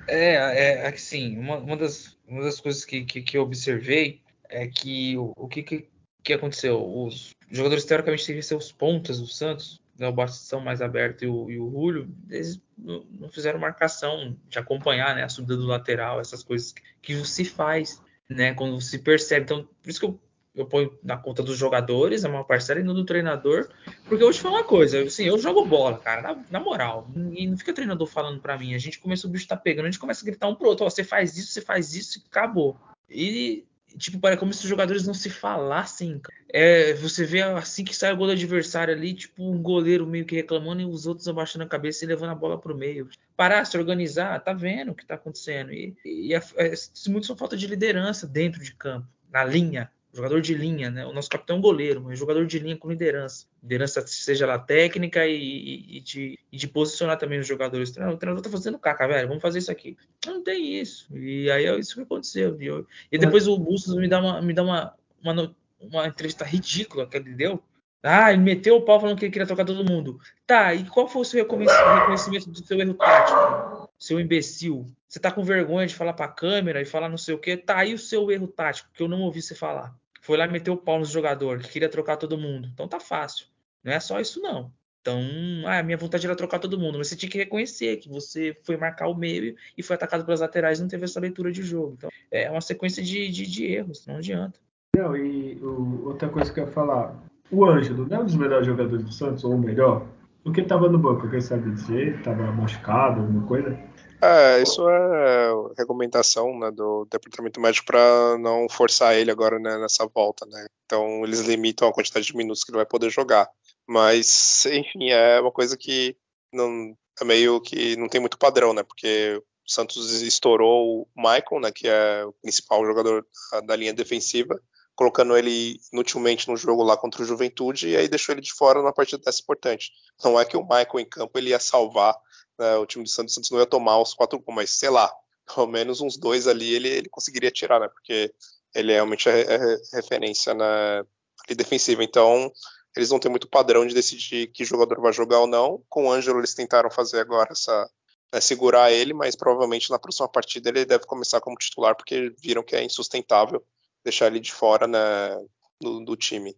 É, é assim, uma, uma, das, uma das coisas que, que, que eu observei é que o, o que, que, que, aconteceu? Os jogadores teoricamente teriam os pontas do Santos, né, o Batistão mais aberto e o, e o Julio, eles não, não fizeram marcação de acompanhar né, a subida do lateral, essas coisas que, que se faz né? Quando se percebe. Então, por isso que eu, eu ponho na conta dos jogadores, a maior parcela, e não do treinador. Porque eu vou te falar uma coisa, assim, eu jogo bola, cara, na, na moral. E não fica o treinador falando para mim. A gente começa, o bicho tá pegando, a gente começa a gritar um pro outro, ó, você faz isso, você faz isso e acabou. E tipo, parece como se os jogadores não se falassem. É, você vê assim que sai o gol do adversário ali, tipo, um goleiro meio que reclamando e os outros abaixando a cabeça e levando a bola pro meio. Parar, se organizar, tá vendo o que tá acontecendo. E, e é, é, muito só falta de liderança dentro de campo, na linha jogador de linha, né? O nosso capitão é goleiro, mas jogador de linha com liderança. Liderança seja lá técnica e, e, de, e de, posicionar também os jogadores. O treinador tá fazendo caca, velho, vamos fazer isso aqui. Não tem isso. E aí é isso que aconteceu. Viu? E depois o Bustos me dá uma, me dá uma, uma, uma entrevista ridícula que ele deu. Ah, ele meteu o pau falando que ele queria trocar todo mundo. Tá, e qual foi o seu reconhecimento do seu erro tático? Seu imbecil. Você tá com vergonha de falar pra câmera e falar não sei o quê? Tá aí o seu erro tático, que eu não ouvi você falar foi lá meter o pau no jogador, que queria trocar todo mundo. Então tá fácil. Não é só isso, não. Então, ah, minha vontade era trocar todo mundo, mas você tinha que reconhecer que você foi marcar o meio e foi atacado pelas laterais e não teve essa leitura de jogo. Então, é uma sequência de, de, de erros, não adianta. Não, e o, outra coisa que eu ia falar, o Ângelo não é um dos melhores jogadores do Santos, ou o melhor? Porque estava no banco, quem sabe dizer, estava machucado, alguma coisa? É, isso é recomendação né, do departamento médico para não forçar ele agora né, nessa volta, né? Então eles limitam a quantidade de minutos que ele vai poder jogar. Mas, enfim, é uma coisa que não é meio que não tem muito padrão, né? Porque o Santos estourou o Michael, né, que é o principal jogador da linha defensiva, colocando ele inutilmente no jogo lá contra o Juventude e aí deixou ele de fora numa partida dessa importante. Não é que o Michael em campo ele ia salvar né, o time do Santos, Santos não ia tomar os quatro gols, mas sei lá, pelo menos uns dois ali ele, ele conseguiria tirar, né? Porque ele é realmente é, é referência na ali defensiva. Então, eles não têm muito padrão de decidir que jogador vai jogar ou não. Com o Ângelo, eles tentaram fazer agora essa. Né, segurar ele, mas provavelmente na próxima partida ele deve começar como titular, porque viram que é insustentável deixar ele de fora né, do, do time.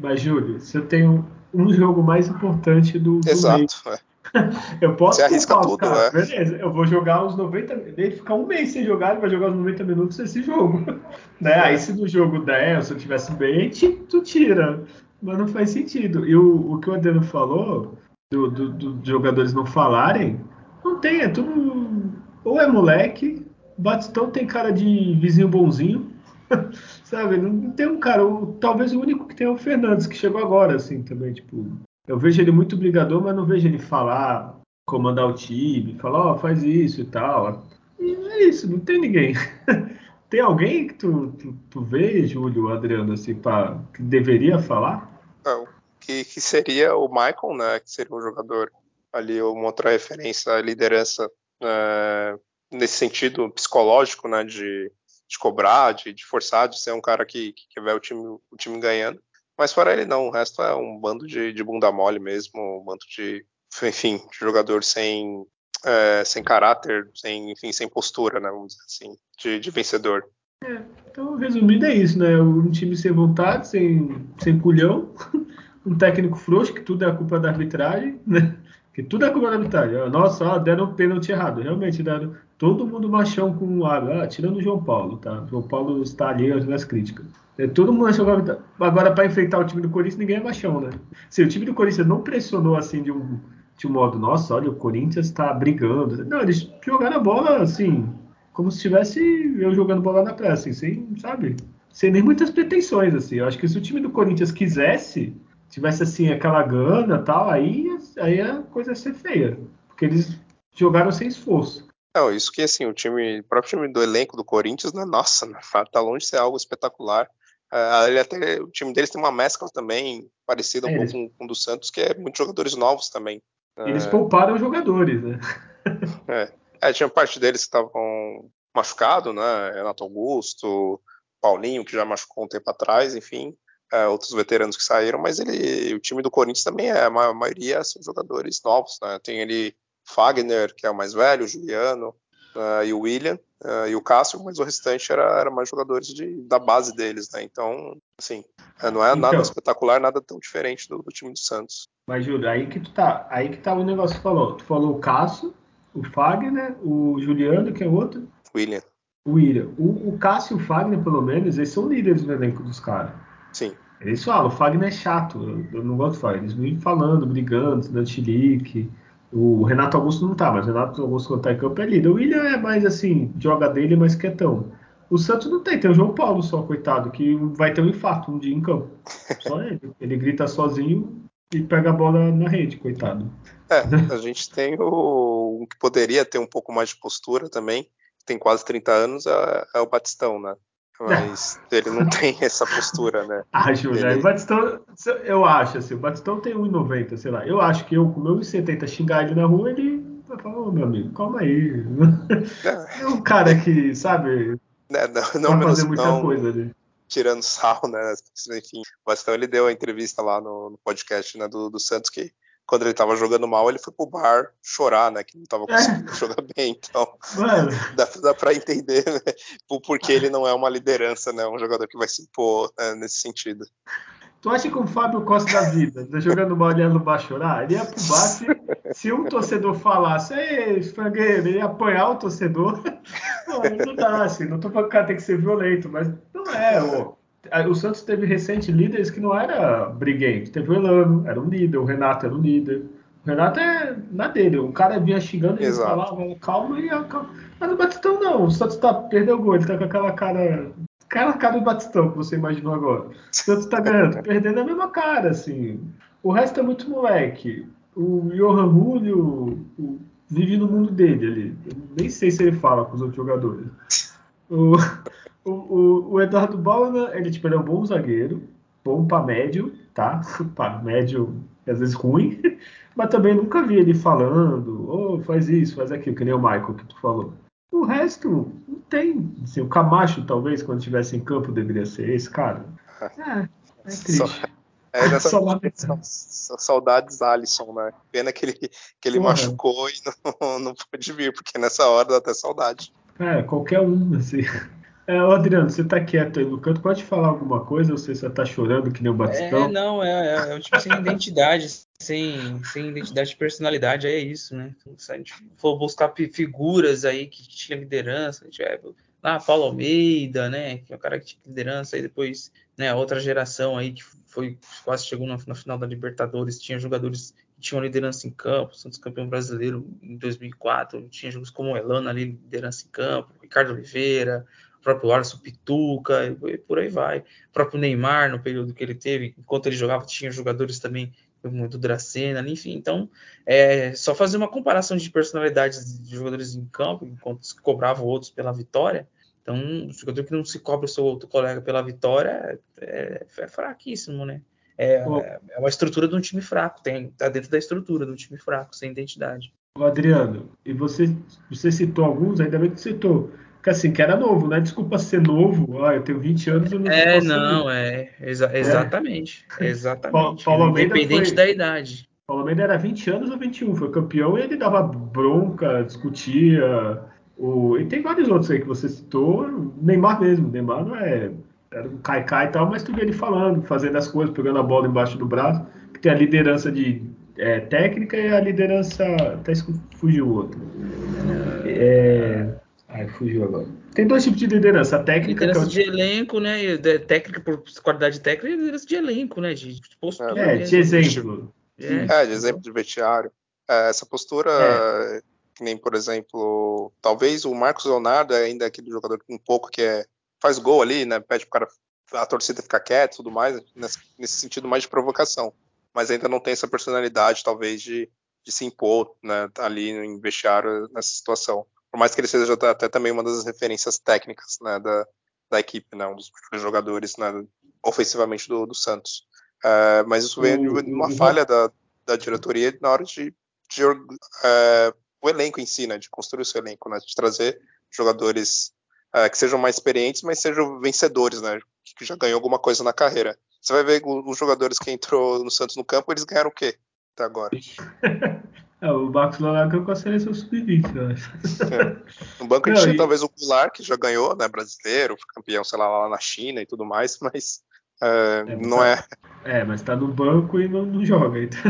Mas, Júlio, você tem um, um jogo mais importante do, do Exato, é. eu posso Você arrisca tudo, cara, né? Beleza, eu vou jogar os 90 Ele ficar um mês sem jogar, ele vai jogar os 90 minutos desse jogo. né? Aí se no jogo der, se eu tivesse bem, tu tira. Mas não faz sentido. E o, o que o Adriano falou, do, do, do, jogadores não falarem, não tem, é tudo. Ou é moleque, Batistão tem cara de vizinho bonzinho. Sabe, não tem um cara, o, talvez o único que tem é o Fernandes, que chegou agora, assim, também, tipo, eu vejo ele muito brigador, mas não vejo ele falar, comandar o time, falar, ó, oh, faz isso e tal. E é isso, não tem ninguém. tem alguém que tu, tu, tu vê, Júlio, Adriano, assim, pra, que deveria falar? Não, que, que seria o Michael, né, que seria um jogador ali, uma outra referência à liderança é, nesse sentido psicológico, né, de, de cobrar, de, de forçar, de ser um cara que, que quer ver o time, o time ganhando. Mas fora ele não, o resto é um bando de, de bunda mole mesmo, um bando de, enfim, de jogador sem, é, sem caráter, sem, enfim, sem postura, né, vamos dizer assim, de, de vencedor. É, então, resumindo, é isso, né? Um time sem vontade, sem, sem culhão, um técnico frouxo, que tudo é a culpa da arbitragem, né? Que tudo é culpa da arbitragem. Nossa, ó, deram pênalti errado. Realmente deram todo mundo machão com o. Ah, tirando o João Paulo, tá? João Paulo está ali minhas críticas. É, todo mundo achou que agora para enfrentar o time do Corinthians ninguém é machão, né? Se o time do Corinthians não pressionou assim de um, de um modo, nossa, olha, o Corinthians está brigando. Não, eles jogaram a bola assim, como se tivesse eu jogando bola na praia, assim, sem, sabe? Sem nem muitas pretensões, assim. Eu acho que se o time do Corinthians quisesse tivesse assim aquela gana tal, aí, aí a coisa ia ser feia. Porque eles jogaram sem esforço. Não, isso que assim, o time, o próprio time do elenco do Corinthians, né, nossa, tá longe de ser algo espetacular. Uh, ele até, o time deles tem uma mescla também parecida um é, pouco eles... com o do Santos, que é muitos jogadores novos também. Eles uh, pouparam jogadores, né? é. é, tinha parte deles que estavam machucados, né? Renato Augusto, Paulinho, que já machucou um tempo atrás, enfim é, outros veteranos que saíram, mas ele, o time do Corinthians também é, a maioria são jogadores novos, né? Tem ele Fagner, que é o mais velho, o Juliano uh, e o William uh, e o Cássio, mas o restante era, era mais jogadores de, da base deles, né? Então, assim, é, não é então, nada espetacular, nada tão diferente do, do, time do Santos. Mas Júlio, aí que tu tá, aí que tá o negócio que tu falou. Tu falou o Cássio, o Fagner, o Juliano, que é outro? William. O William. O, o Cássio e o Fagner, pelo menos, eles são líderes do elenco dos caras. Sim. Eles falam, o Fagner é chato, eu, eu não gosto do Fagner. Eles vivem falando, brigando, dando chilique. O Renato Augusto não tá, mas o Renato Augusto quando tá em campo é líder. O William é mais assim, joga dele, mas quietão. O Santos não tem, tem o João Paulo só, coitado, que vai ter um infarto um dia em campo. Só ele. Ele grita sozinho e pega a bola na rede, coitado. É, a gente tem o, o que poderia ter um pouco mais de postura também, tem quase 30 anos, é, é o Batistão, né? Mas ele não tem essa postura, né? Acho, ele... né? O Batistão, eu acho, assim, o Batistão tem 1,90, sei lá. Eu acho que eu, com meu 1,70 xingar ele na rua, ele vai falar, ô meu amigo, calma aí. É, é um cara que, sabe, né, não, não menos, fazer muita não, coisa ali. Tirando sal, né? Enfim, o Batistão ele deu a entrevista lá no, no podcast né, do, do Santos que quando ele tava jogando mal, ele foi pro bar chorar, né? Que não tava conseguindo é. jogar bem. Então, Mano. dá, dá pra entender né, o porquê ele não é uma liderança, né? Um jogador que vai se impor né, nesse sentido. Tu acha que o Fábio Costa da vida, tá jogando mal, ele ia no bar chorar? Ele ia pro bar se, se um torcedor falasse, ei, frangueiro, ele ia apanhar o torcedor. Não, não dá, assim, não tô falando que o cara tem que ser violento, mas não é, ó o Santos teve recente líderes que não era briguento. Teve o Elano, era um líder, o Renato era um líder. O Renato é na dele, o cara vinha xingando e falava calma e calma. Mas o Batistão não, o Santos tá, perdeu o gol, ele tá com aquela cara. Aquela cara do Batistão que você imaginou agora. O Santos tá ganhando, perdendo a mesma cara, assim. O resto é muito moleque. O Johan Julio o, vive no mundo dele ali. Eu nem sei se ele fala com os outros jogadores. O, o, o, o Eduardo Bauer, ele, tipo, ele é um bom zagueiro, bom para médio, tá? para médio, às vezes ruim, mas também nunca vi ele falando, oh, faz isso, faz aquilo, que nem o Michael que tu falou. O resto, não tem. Assim, o Camacho, talvez, quando estivesse em campo, deveria ser esse cara. É, é triste. Só, é, só, saudades Alisson, né? Pena que ele, que ele machucou e não, não pôde vir, porque nessa hora dá até saudade. É, qualquer um, assim. É, Adriano, você tá quieto aí no canto, pode falar alguma coisa ou você só tá chorando que nem o Batistão? É, não, é, é, é tipo sem identidade, sem, sem identidade de personalidade, é isso, né? Se a gente for buscar figuras aí que tinha liderança, a gente vai, ah, Paulo Almeida, né? Que é o cara que tinha liderança, aí depois, né, outra geração aí que foi quase chegou na, na final da Libertadores, tinha jogadores que tinham liderança em campo, Santos campeão brasileiro em 2004, tinha jogos como o Elano ali, liderança em campo, Ricardo Oliveira, próprio Alisson Pituca, e por aí vai. O próprio Neymar, no período que ele teve, enquanto ele jogava, tinha jogadores também do Dracena, enfim. Então, é só fazer uma comparação de personalidades de jogadores em campo, enquanto cobravam outros pela vitória. Então, o jogador que não se cobra o seu outro colega pela vitória é, é, é fraquíssimo, né? É, é, uma estrutura de um time fraco, tem, tá dentro da estrutura do time fraco, sem identidade. Adriano, e você, você citou alguns, ainda bem que citou que assim, que era novo, né? Desculpa ser novo, ah, eu tenho 20 anos e não É, não, é, exa exatamente, é. exatamente. Paulo Almeida Independente foi, da idade. Paulo Almeida era 20 anos ou 21, foi campeão e ele dava bronca, discutia. O... E tem vários outros aí que você citou, Neymar mesmo, Neymar não é. Era um caicai e tal, mas tu vê ele falando, fazendo as coisas, pegando a bola embaixo do braço, que tem a liderança de é, técnica e a liderança. Até fugiu o outro. É. Ai, fugiu agora. Tem dois tipos de liderança. A técnica. Liderança é o... de elenco, né? Técnica por qualidade técnica e liderança de elenco, né? De, de postura. É, de exemplo. É, é de exemplo de vestiário. É, essa postura, é. Que nem, por exemplo, talvez o Marcos Leonardo é ainda aquele jogador um pouco que é, faz gol ali, né? Pede pro cara a torcida ficar quieta e tudo mais, nesse, sentido mais de provocação. Mas ainda não tem essa personalidade, talvez, de, de se impor né, ali em vestiário nessa situação por mais que ele seja até também uma das referências técnicas né, da, da equipe, né, um dos jogadores né, ofensivamente do, do Santos. Uh, mas isso vem de uma falha da, da diretoria na hora de, de uh, o elenco em si, né, de construir o seu elenco, né, de trazer jogadores uh, que sejam mais experientes, mas sejam vencedores, né, que já ganhou alguma coisa na carreira. Você vai ver os jogadores que entrou no Santos no campo, eles ganharam o quê até agora? É, o Marcos Leonardo com a seleção sub-20, eu acho. É. No banco não, a gente tinha talvez o Goulart, que já ganhou, né, brasileiro, campeão, sei lá, lá na China e tudo mais, mas é, é, não é... É, mas tá no banco e não, não joga, então...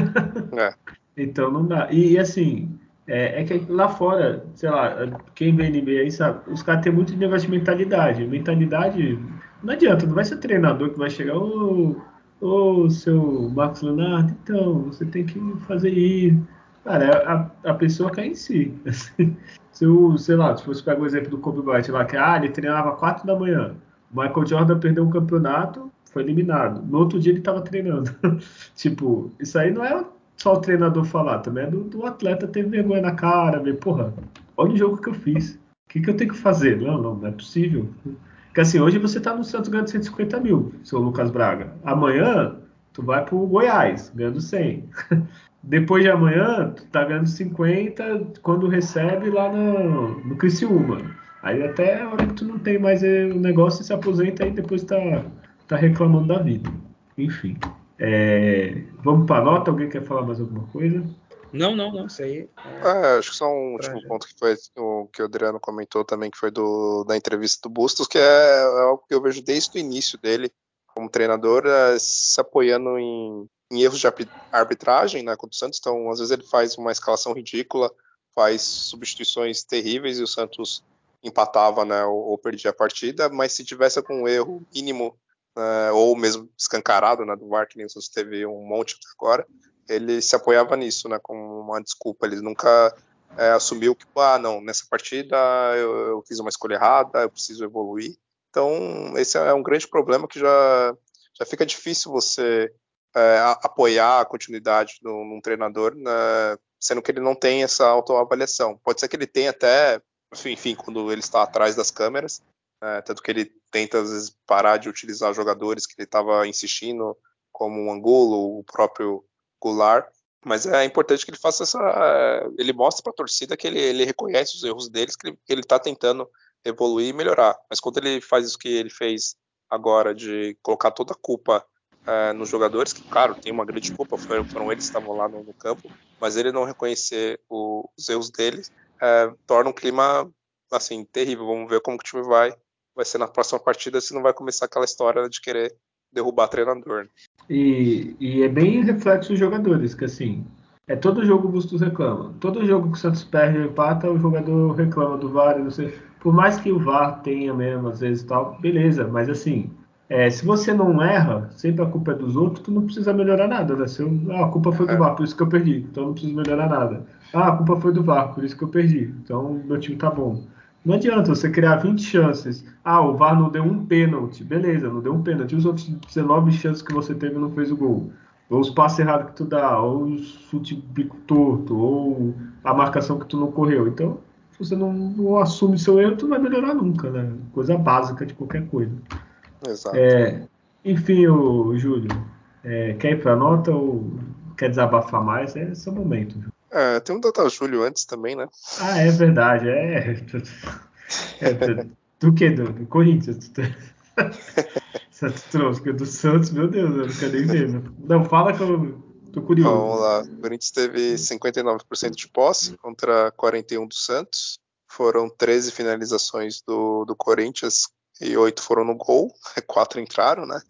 É. então não dá. E, assim, É, é, que lá fora, sei lá, quem vê NBA aí sabe, os caras têm muito negócio de mentalidade. Mentalidade, não adianta, não vai ser treinador que vai chegar, ô, ô seu Marcos Leonardo, então, você tem que fazer isso. Cara, a, a pessoa cai em si. se eu, sei lá, se você pegar o exemplo do Kobe Bryant lá, que ah, ele treinava 4 da manhã. Michael Jordan perdeu um campeonato, foi eliminado. No outro dia ele estava treinando. tipo, isso aí não é só o treinador falar, também é do, do, atleta ter vergonha na cara, ver, porra, olha o jogo que eu fiz. O que, que eu tenho que fazer? Não, não, não é possível. Porque assim, hoje você tá no Santos ganhando 150 mil, seu Lucas Braga. Amanhã, tu vai pro Goiás, ganhando 100. Depois de amanhã, tu tá ganhando 50 quando recebe lá no, no Criciúma. Aí até a hora que tu não tem mais eh, o negócio, se aposenta e depois tá, tá reclamando da vida. Enfim. É, vamos para nota? Alguém quer falar mais alguma coisa? Não, não, não. Isso aí. É... É, acho que só um último ponto que foi o que o Adriano comentou também, que foi do, da entrevista do Bustos, que é, é algo que eu vejo desde o início dele como treinador, é, se apoiando em, em, erros de arbitragem né, contra o Santos. Então, às vezes ele faz uma escalação ridícula, faz substituições terríveis e o Santos empatava né, ou, ou perdia a partida, mas se tivesse algum erro mínimo uh, ou mesmo escancarado, né, do VAR, que nem teve um monte agora, ele se apoiava nisso, né, como uma desculpa. Ele nunca é, assumiu que, ah, não, nessa partida eu, eu, fiz uma escolha errada, eu preciso evoluir. Então, esse é um grande problema que já, já fica difícil você é, apoiar a continuidade de um treinador, né, sendo que ele não tem essa autoavaliação. Pode ser que ele tenha até, enfim, quando ele está atrás das câmeras, é, tanto que ele tenta às vezes parar de utilizar jogadores que ele estava insistindo, como o Angulo, o próprio Goulart. Mas é importante que ele faça essa. Ele mostre para a torcida que ele, ele, reconhece os erros deles, que ele está tentando evoluir e melhorar. Mas quando ele faz isso que ele fez agora, de colocar toda a culpa é, nos jogadores, que, claro, tem uma grande culpa, foram, foram eles que estavam lá no, no, campo, mas ele não reconhecer o, os erros deles, é, torna um clima assim terrível. Vamos ver como o time vai vai ser na próxima partida se não vai começar aquela história de querer derrubar treinador. Né? E, e é bem reflexo dos jogadores, que assim, é todo jogo o Bustos reclama. Todo jogo que o Santos perde ou empata, o jogador reclama do VAR, não sei. Por mais que o VAR tenha mesmo, às vezes tal, beleza, mas assim, é, se você não erra, sempre a culpa é dos outros, tu não precisa melhorar nada, né? Se eu, ah, a culpa foi do é. VAR, por isso que eu perdi, então não preciso melhorar nada. Ah, a culpa foi do VAR, por isso que eu perdi, então meu time tá bom. Não adianta você criar 20 chances. Ah, o VAR não deu um pênalti. Beleza, não deu um pênalti. Os outros 19 chances que você teve não fez o gol. Ou os passes errados que tu dá, ou o chute bico torto, ou a marcação que tu não correu. Então, se você não, não assume seu erro, tu não vai melhorar nunca, né? Coisa básica de qualquer coisa. Exato. É, enfim, o Júlio, é, quer ir pra nota ou quer desabafar mais? É esse é o É, tem um Data Júlio antes também, né? Ah, é verdade. É. é do que? Do, do Corinthians. Santos trouxe, do Santos, meu Deus, eu não quero nem ver. Não, fala que eu tô curioso. Vamos lá. O Corinthians teve 59% de posse contra 41% do Santos. Foram 13 finalizações do, do Corinthians e 8 foram no gol. Quatro entraram, né?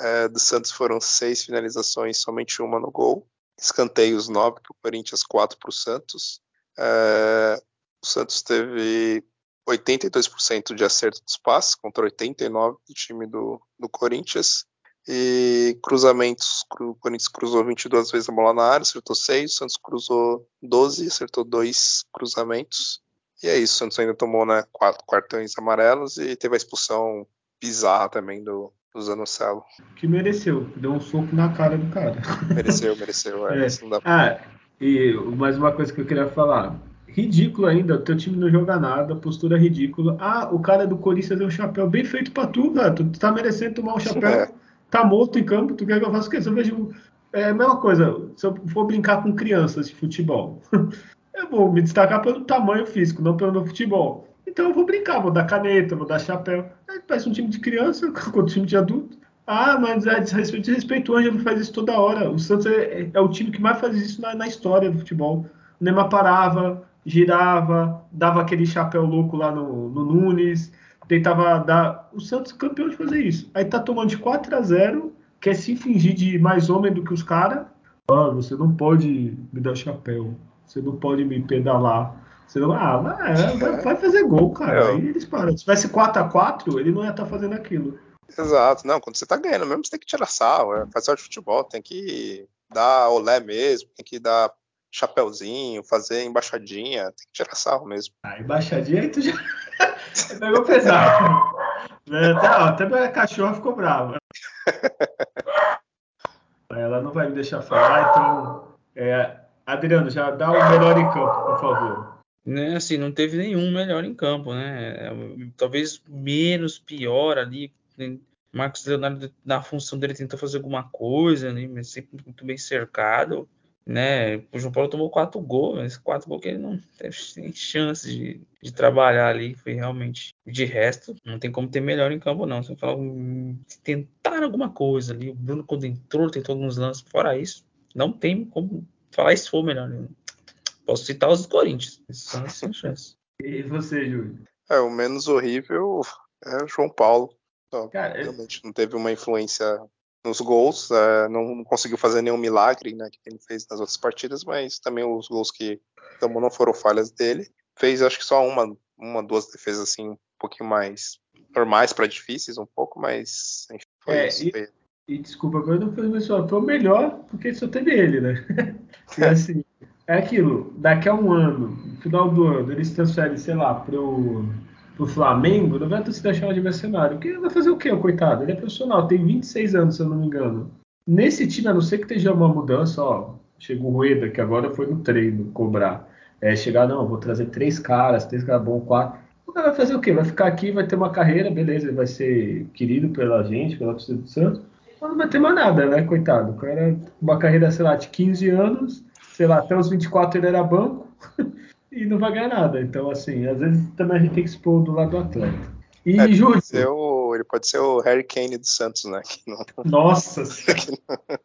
É, do Santos foram 6 finalizações, somente uma no gol escanteios 9 para o Corinthians, 4 para o Santos. É, o Santos teve 82% de acerto dos passes contra 89% do time do, do Corinthians. E cruzamentos, o Corinthians cruzou 22 vezes a bola na área, acertou 6, o Santos cruzou 12, acertou 2 cruzamentos. E é isso, o Santos ainda tomou né, quatro cartões amarelos e teve a expulsão bizarra também do, do Zanocelo. Que mereceu, deu um soco na cara do cara. Mereceu, mereceu. É, é. Ah, e mais uma coisa que eu queria falar. Ridículo ainda, o teu time não joga nada, postura ridícula. Ah, o cara do Corinthians deu um chapéu bem feito pra tu, cara. Tu tá merecendo tomar um chapéu. É. Tá morto em campo, tu quer que eu faça o quê? Eu vejo. É a mesma coisa, se eu for brincar com crianças de futebol, eu vou me destacar pelo tamanho físico, não pelo meu futebol. Então eu vou brincar, vou dar caneta, vou dar chapéu. Aí parece um time de criança contra um time de adulto. Ah, mas é desrespeito, desrespeito. O Ângelo faz isso toda hora. O Santos é, é o time que mais faz isso na, na, história do futebol. O Neymar parava, girava, dava aquele chapéu louco lá no, no Nunes, tentava dar. O Santos campeão de fazer isso. Aí tá tomando de 4 a 0 quer se fingir de mais homem do que os caras. Ah, você não pode me dar chapéu. Você não pode me pedalar. Você não, ah, vai, vai, vai fazer gol, cara. Aí eles param. Se tivesse 4x4, ele não ia estar tá fazendo aquilo. Exato. Não, quando você tá ganhando mesmo, você tem que tirar sal. É, faz de futebol, tem que dar olé mesmo, tem que dar chapéuzinho, fazer embaixadinha, tem que tirar sarro mesmo. Ah, embaixadinha aí tu já pegou pesado. até, ó, até minha cachorra ficou brava. Ela não vai me deixar falar, então. É, Adriano, já dá o melhor em campo, por favor. Né, assim, não teve nenhum melhor em campo, né? Talvez menos pior ali. Né? Marcos Leonardo, na função dele, tentou fazer alguma coisa, né? mas sempre muito bem cercado né? O João Paulo tomou quatro gols, mas quatro gols que ele não teve chance de, de, trabalhar ali. Foi realmente. De resto, não tem como ter melhor em campo, não. Você falar, tentar alguma coisa ali. O Bruno, quando entrou, tentou alguns lances. Fora isso, não tem como falar se for melhor. Posso citar os Corinthians. São sem chance. E você, Júlio? É, o menos horrível é o João Paulo. Então, Cara, realmente não teve uma influência nos gols, uh, não conseguiu fazer nenhum milagre, né, que ele fez nas outras partidas, mas também os gols que tomou não foram falhas dele. Fez, acho que só uma, uma duas defesas assim um pouquinho mais normais para difíceis, um pouco, mas enfim, foi é, isso. E, e desculpa, agora não foi só, foi o melhor porque só teve ele, né? e, assim, é aquilo. Daqui a um ano, no final do ano, eles transferem, sei lá, pro pro Flamengo, não vai a torcida chamar de mercenário. Porque vai fazer o quê, coitado? Ele é profissional, tem 26 anos, se eu não me engano. Nesse time, a não ser que esteja uma mudança, ó, chegou o Rueda, que agora foi no treino cobrar. É, chegar, não, vou trazer três caras, três caras bons, quatro. O cara vai fazer o quê? Vai ficar aqui, vai ter uma carreira, beleza, ele vai ser querido pela gente, pela torcida do Santos, mas não vai ter mais nada, né, coitado. O cara, uma carreira, sei lá, de 15 anos, sei lá, até os 24 ele era banco. e não vai ganhar nada. Então, assim, às vezes também a gente tem que expor do lado do atleta. E é, Júlio. ele pode ser o Harry Kane do Santos, né? Não, Nossa! que, não,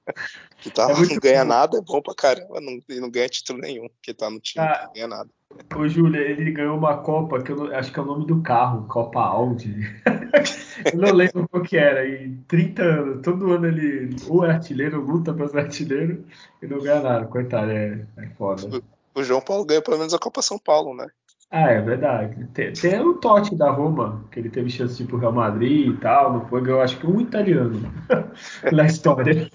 que tá, é não ganha bom. nada, é bom pra caramba, não, e não ganha título nenhum, porque tá no time, ah, não ganha nada. O Júlio, ele ganhou uma Copa, que eu acho que é o nome do carro, Copa Audi. eu não lembro qual que era, e 30 anos, todo ano ele ou é artilheiro, luta pra ser artilheiro, e não ganha nada, coitado, é, é foda o João Paulo ganha pelo menos a Copa São Paulo, né? Ah, é verdade. Tem, tem o Totti da Roma, que ele teve chance de ir pro Real Madrid e tal, não foi, eu acho que um italiano na história.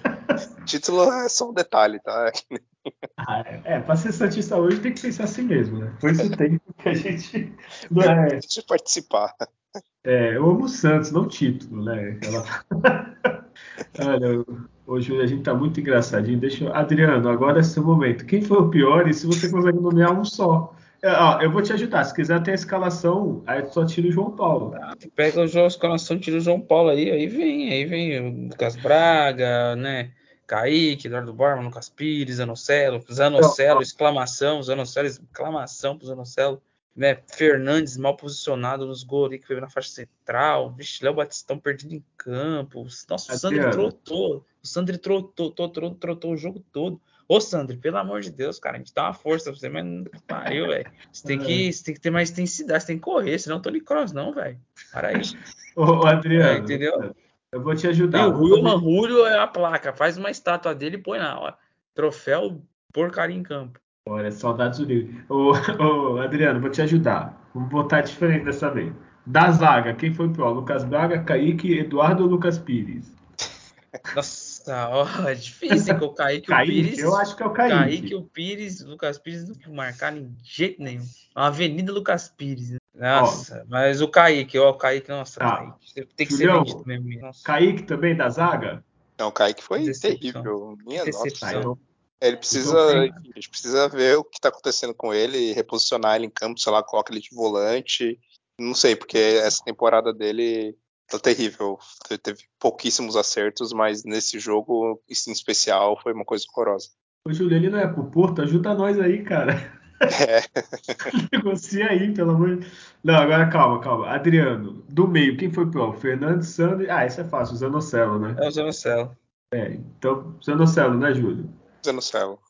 Título é só um detalhe, tá? Ah, é, é, pra ser Santista hoje tem que pensar assim mesmo, né? Foi esse tempo que a gente. Não é, Deixa eu participar. É, eu amo o Santos, não título, né? Ela... Olha, Hoje a gente tá muito engraçadinho. Deixa eu... Adriano, agora é seu momento. Quem foi o pior e se você consegue nomear um só? É, ó, eu vou te ajudar. Se quiser ter a escalação, aí só tira o João Paulo. Ah, pega o João, a escalação, tira o João Paulo aí, aí vem, aí vem o Lucas Braga, né? Kaique, Eduardo Borman, Lucas Pires, Zanocelo, Zanocelo, exclamação, Zanocelo, exclamação pro Zanocelo né, Fernandes mal posicionado nos gols ali que foi na faixa central. Vixe, Léo Batistão perdido em campo. Nossa, o Sandro trotou. O Sandro trotou, trotou, trotou o jogo todo. Ô, Sandro, pelo amor de Deus, cara, a gente dá uma força pra você, mas não pariu, velho. Você tem, que, é. você tem que ter mais intensidade, você tem que correr, senão Tony Cross, não, velho. Para aí. Ô, Adriano, é, entendeu? Eu vou te ajudar. E o Rui Julio é a placa, faz uma estátua dele e põe lá, ó. Troféu porcaria em campo. Olha, saudades do livro. Ô, ô, Adriano, vou te ajudar. Vamos botar diferente dessa vez. Da zaga, quem foi pior? Lucas Braga, Kaique, Eduardo ou Lucas Pires? Nossa, ó, é difícil com o Kaique e o Pires. Eu acho que é o Kaique. Kaique, o Pires, Lucas Pires não marcar em jeito nenhum. Uma Avenida Lucas Pires. Né? Nossa, ó, mas o Kaique, ó, o Kaique, nossa, tá. Kaique, tem que Julião, ser vendido mesmo. Nossa. Kaique também da zaga? Não, o Kaique foi terrível. Minha nossa. Ele precisa, a gente precisa ver o que está acontecendo com ele, reposicionar ele em campo, sei lá, coloca ele de volante. Não sei, porque essa temporada dele tá terrível. Teve pouquíssimos acertos, mas nesse jogo, isso em especial, foi uma coisa horrorosa. Ô, Júlio, ele não é pro Porto? Ajuda nós aí, cara. É. Negocia aí, pelo amor de Não, agora calma, calma. Adriano, do meio, quem foi pior? Fernando Sandro. Ah, isso é fácil, o Zanocelo, né? É o Zanocelo. É, então, Zanocelo, né, Júlio?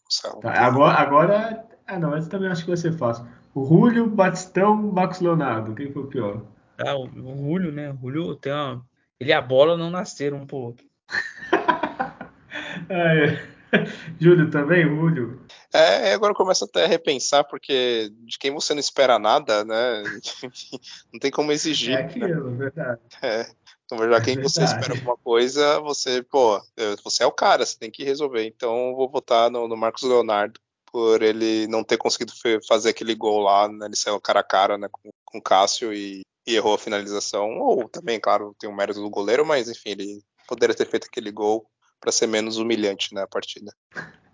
céu. Tá, agora, agora. Ah, não, esse também acho que vai ser fácil. O Julio, Batistão, Max Leonardo. Quem foi o pior? Ah, o, o Julio, né? O Julio tem uma. Ele e a bola não nasceram um pro outro. é. Júlio também, Julio? É, agora começa até a repensar, porque de quem você não espera nada, né? não tem como exigir. É né? aquilo, né? verdade. É. Então, já é quem verdade. você espera alguma coisa, você, pô, você é o cara, você tem que resolver. Então, eu vou votar no, no Marcos Leonardo por ele não ter conseguido fazer aquele gol lá, né? Ele saiu cara a cara né, com, com o Cássio e, e errou a finalização. Ou também, claro, tem o mérito do goleiro, mas enfim, ele poderia ter feito aquele gol para ser menos humilhante na né, partida.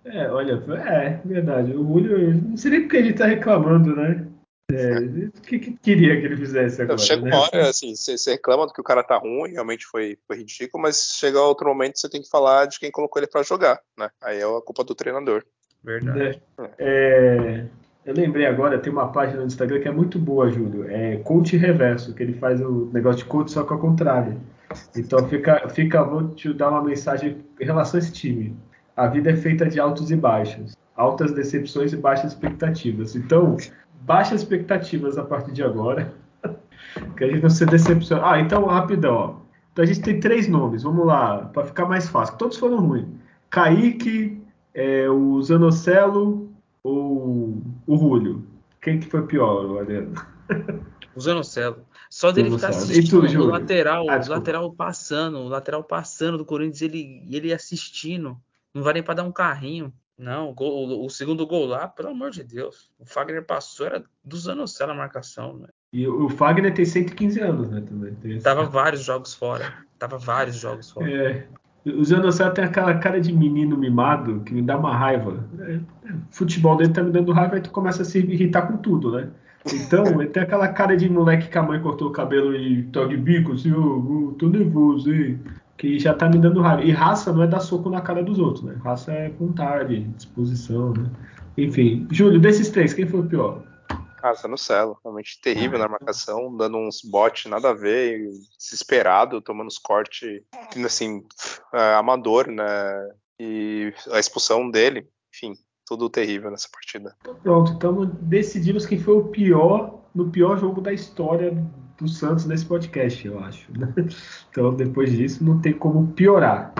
É, olha, é verdade. O Julio, não sei nem porque a gente tá reclamando, né? É, o que, que, queria que ele fizesse agora? Chega né? uma hora, assim, você reclama do que o cara tá ruim, realmente foi, foi ridículo, mas chega outro momento você tem que falar de quem colocou ele para jogar, né? Aí é a culpa do treinador. Verdade. É, é, eu lembrei agora, tem uma página no Instagram que é muito boa, Júlio. É coach reverso, que ele faz o negócio de coach só que ao contrário. Então fica, fica, vou te dar uma mensagem em relação a esse time. A vida é feita de altos e baixos, altas decepções e baixas expectativas. Então, baixas expectativas a partir de agora, que a gente não se decepciona. Ah, então rapidão, ó. Então a gente tem três nomes, vamos lá, para ficar mais fácil. Todos foram ruins. Kaique, é, o Zanocelo ou o Rúlio? Quem que foi pior, Adriano? O Zanocelo. Só dele ficar assistindo tu, o lateral, ah, o lateral passando, o lateral passando do Corinthians, ele, ele assistindo. Não vai nem para dar um carrinho. Não, o, gol, o, segundo gol lá, pelo amor de Deus. O Fagner passou, era do Zanocelo a marcação, né? E o Fagner tem 115 anos, né? Também. Tava vários jogos fora. Tava vários jogos fora. É, o Zanocelo tem aquela cara de menino mimado que me dá uma raiva. É, é, futebol dele tá me dando raiva e tu começa a se irritar com tudo, né? Então, ele tem aquela cara de moleque que a mãe cortou o cabelo e tá de bico, assim, oh, oh, tô nervoso, hein? Que já tá me dando raiva. E raça não é dar soco na cara dos outros, né? Raça é vontade, disposição, né? Enfim, Júlio, desses três, quem foi o pior? Raça no celo, realmente terrível na marcação, dando uns botes nada a ver, desesperado, tomando uns cortes, assim, é, amador, né? E a expulsão dele, enfim, tudo terrível nessa partida. Pronto, então decidimos quem foi o pior no pior jogo da história do Santos nesse podcast, eu acho. Né? Então depois disso não tem como piorar.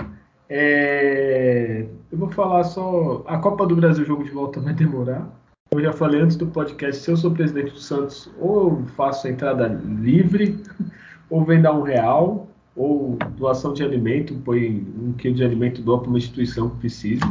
É... Eu vou falar só. A Copa do Brasil, o jogo de volta vai demorar. Eu já falei antes do podcast, se eu sou presidente do Santos, ou faço a entrada livre, ou vem dar um real, ou doação de alimento, põe um quilo de alimento doa para uma instituição que precise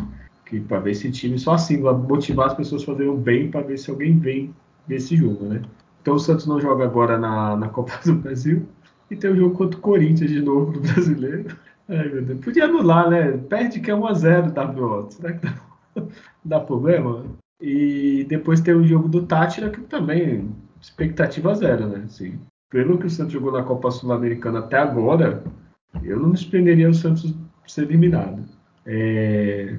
que para ver esse time só assim motivar as pessoas a fazerem o bem para ver se alguém vem desse jogo, né? Então o Santos não joga agora na, na Copa do Brasil e tem o jogo contra o Corinthians de novo do brasileiro. Ai meu Deus, podia anular, né? Perde que é 1x0 WO. Será que dá, dá problema? E depois tem o jogo do Tátira, que também expectativa zero, né? Assim, pelo que o Santos jogou na Copa Sul-Americana até agora, eu não me surpreenderia o Santos ser eliminado. É...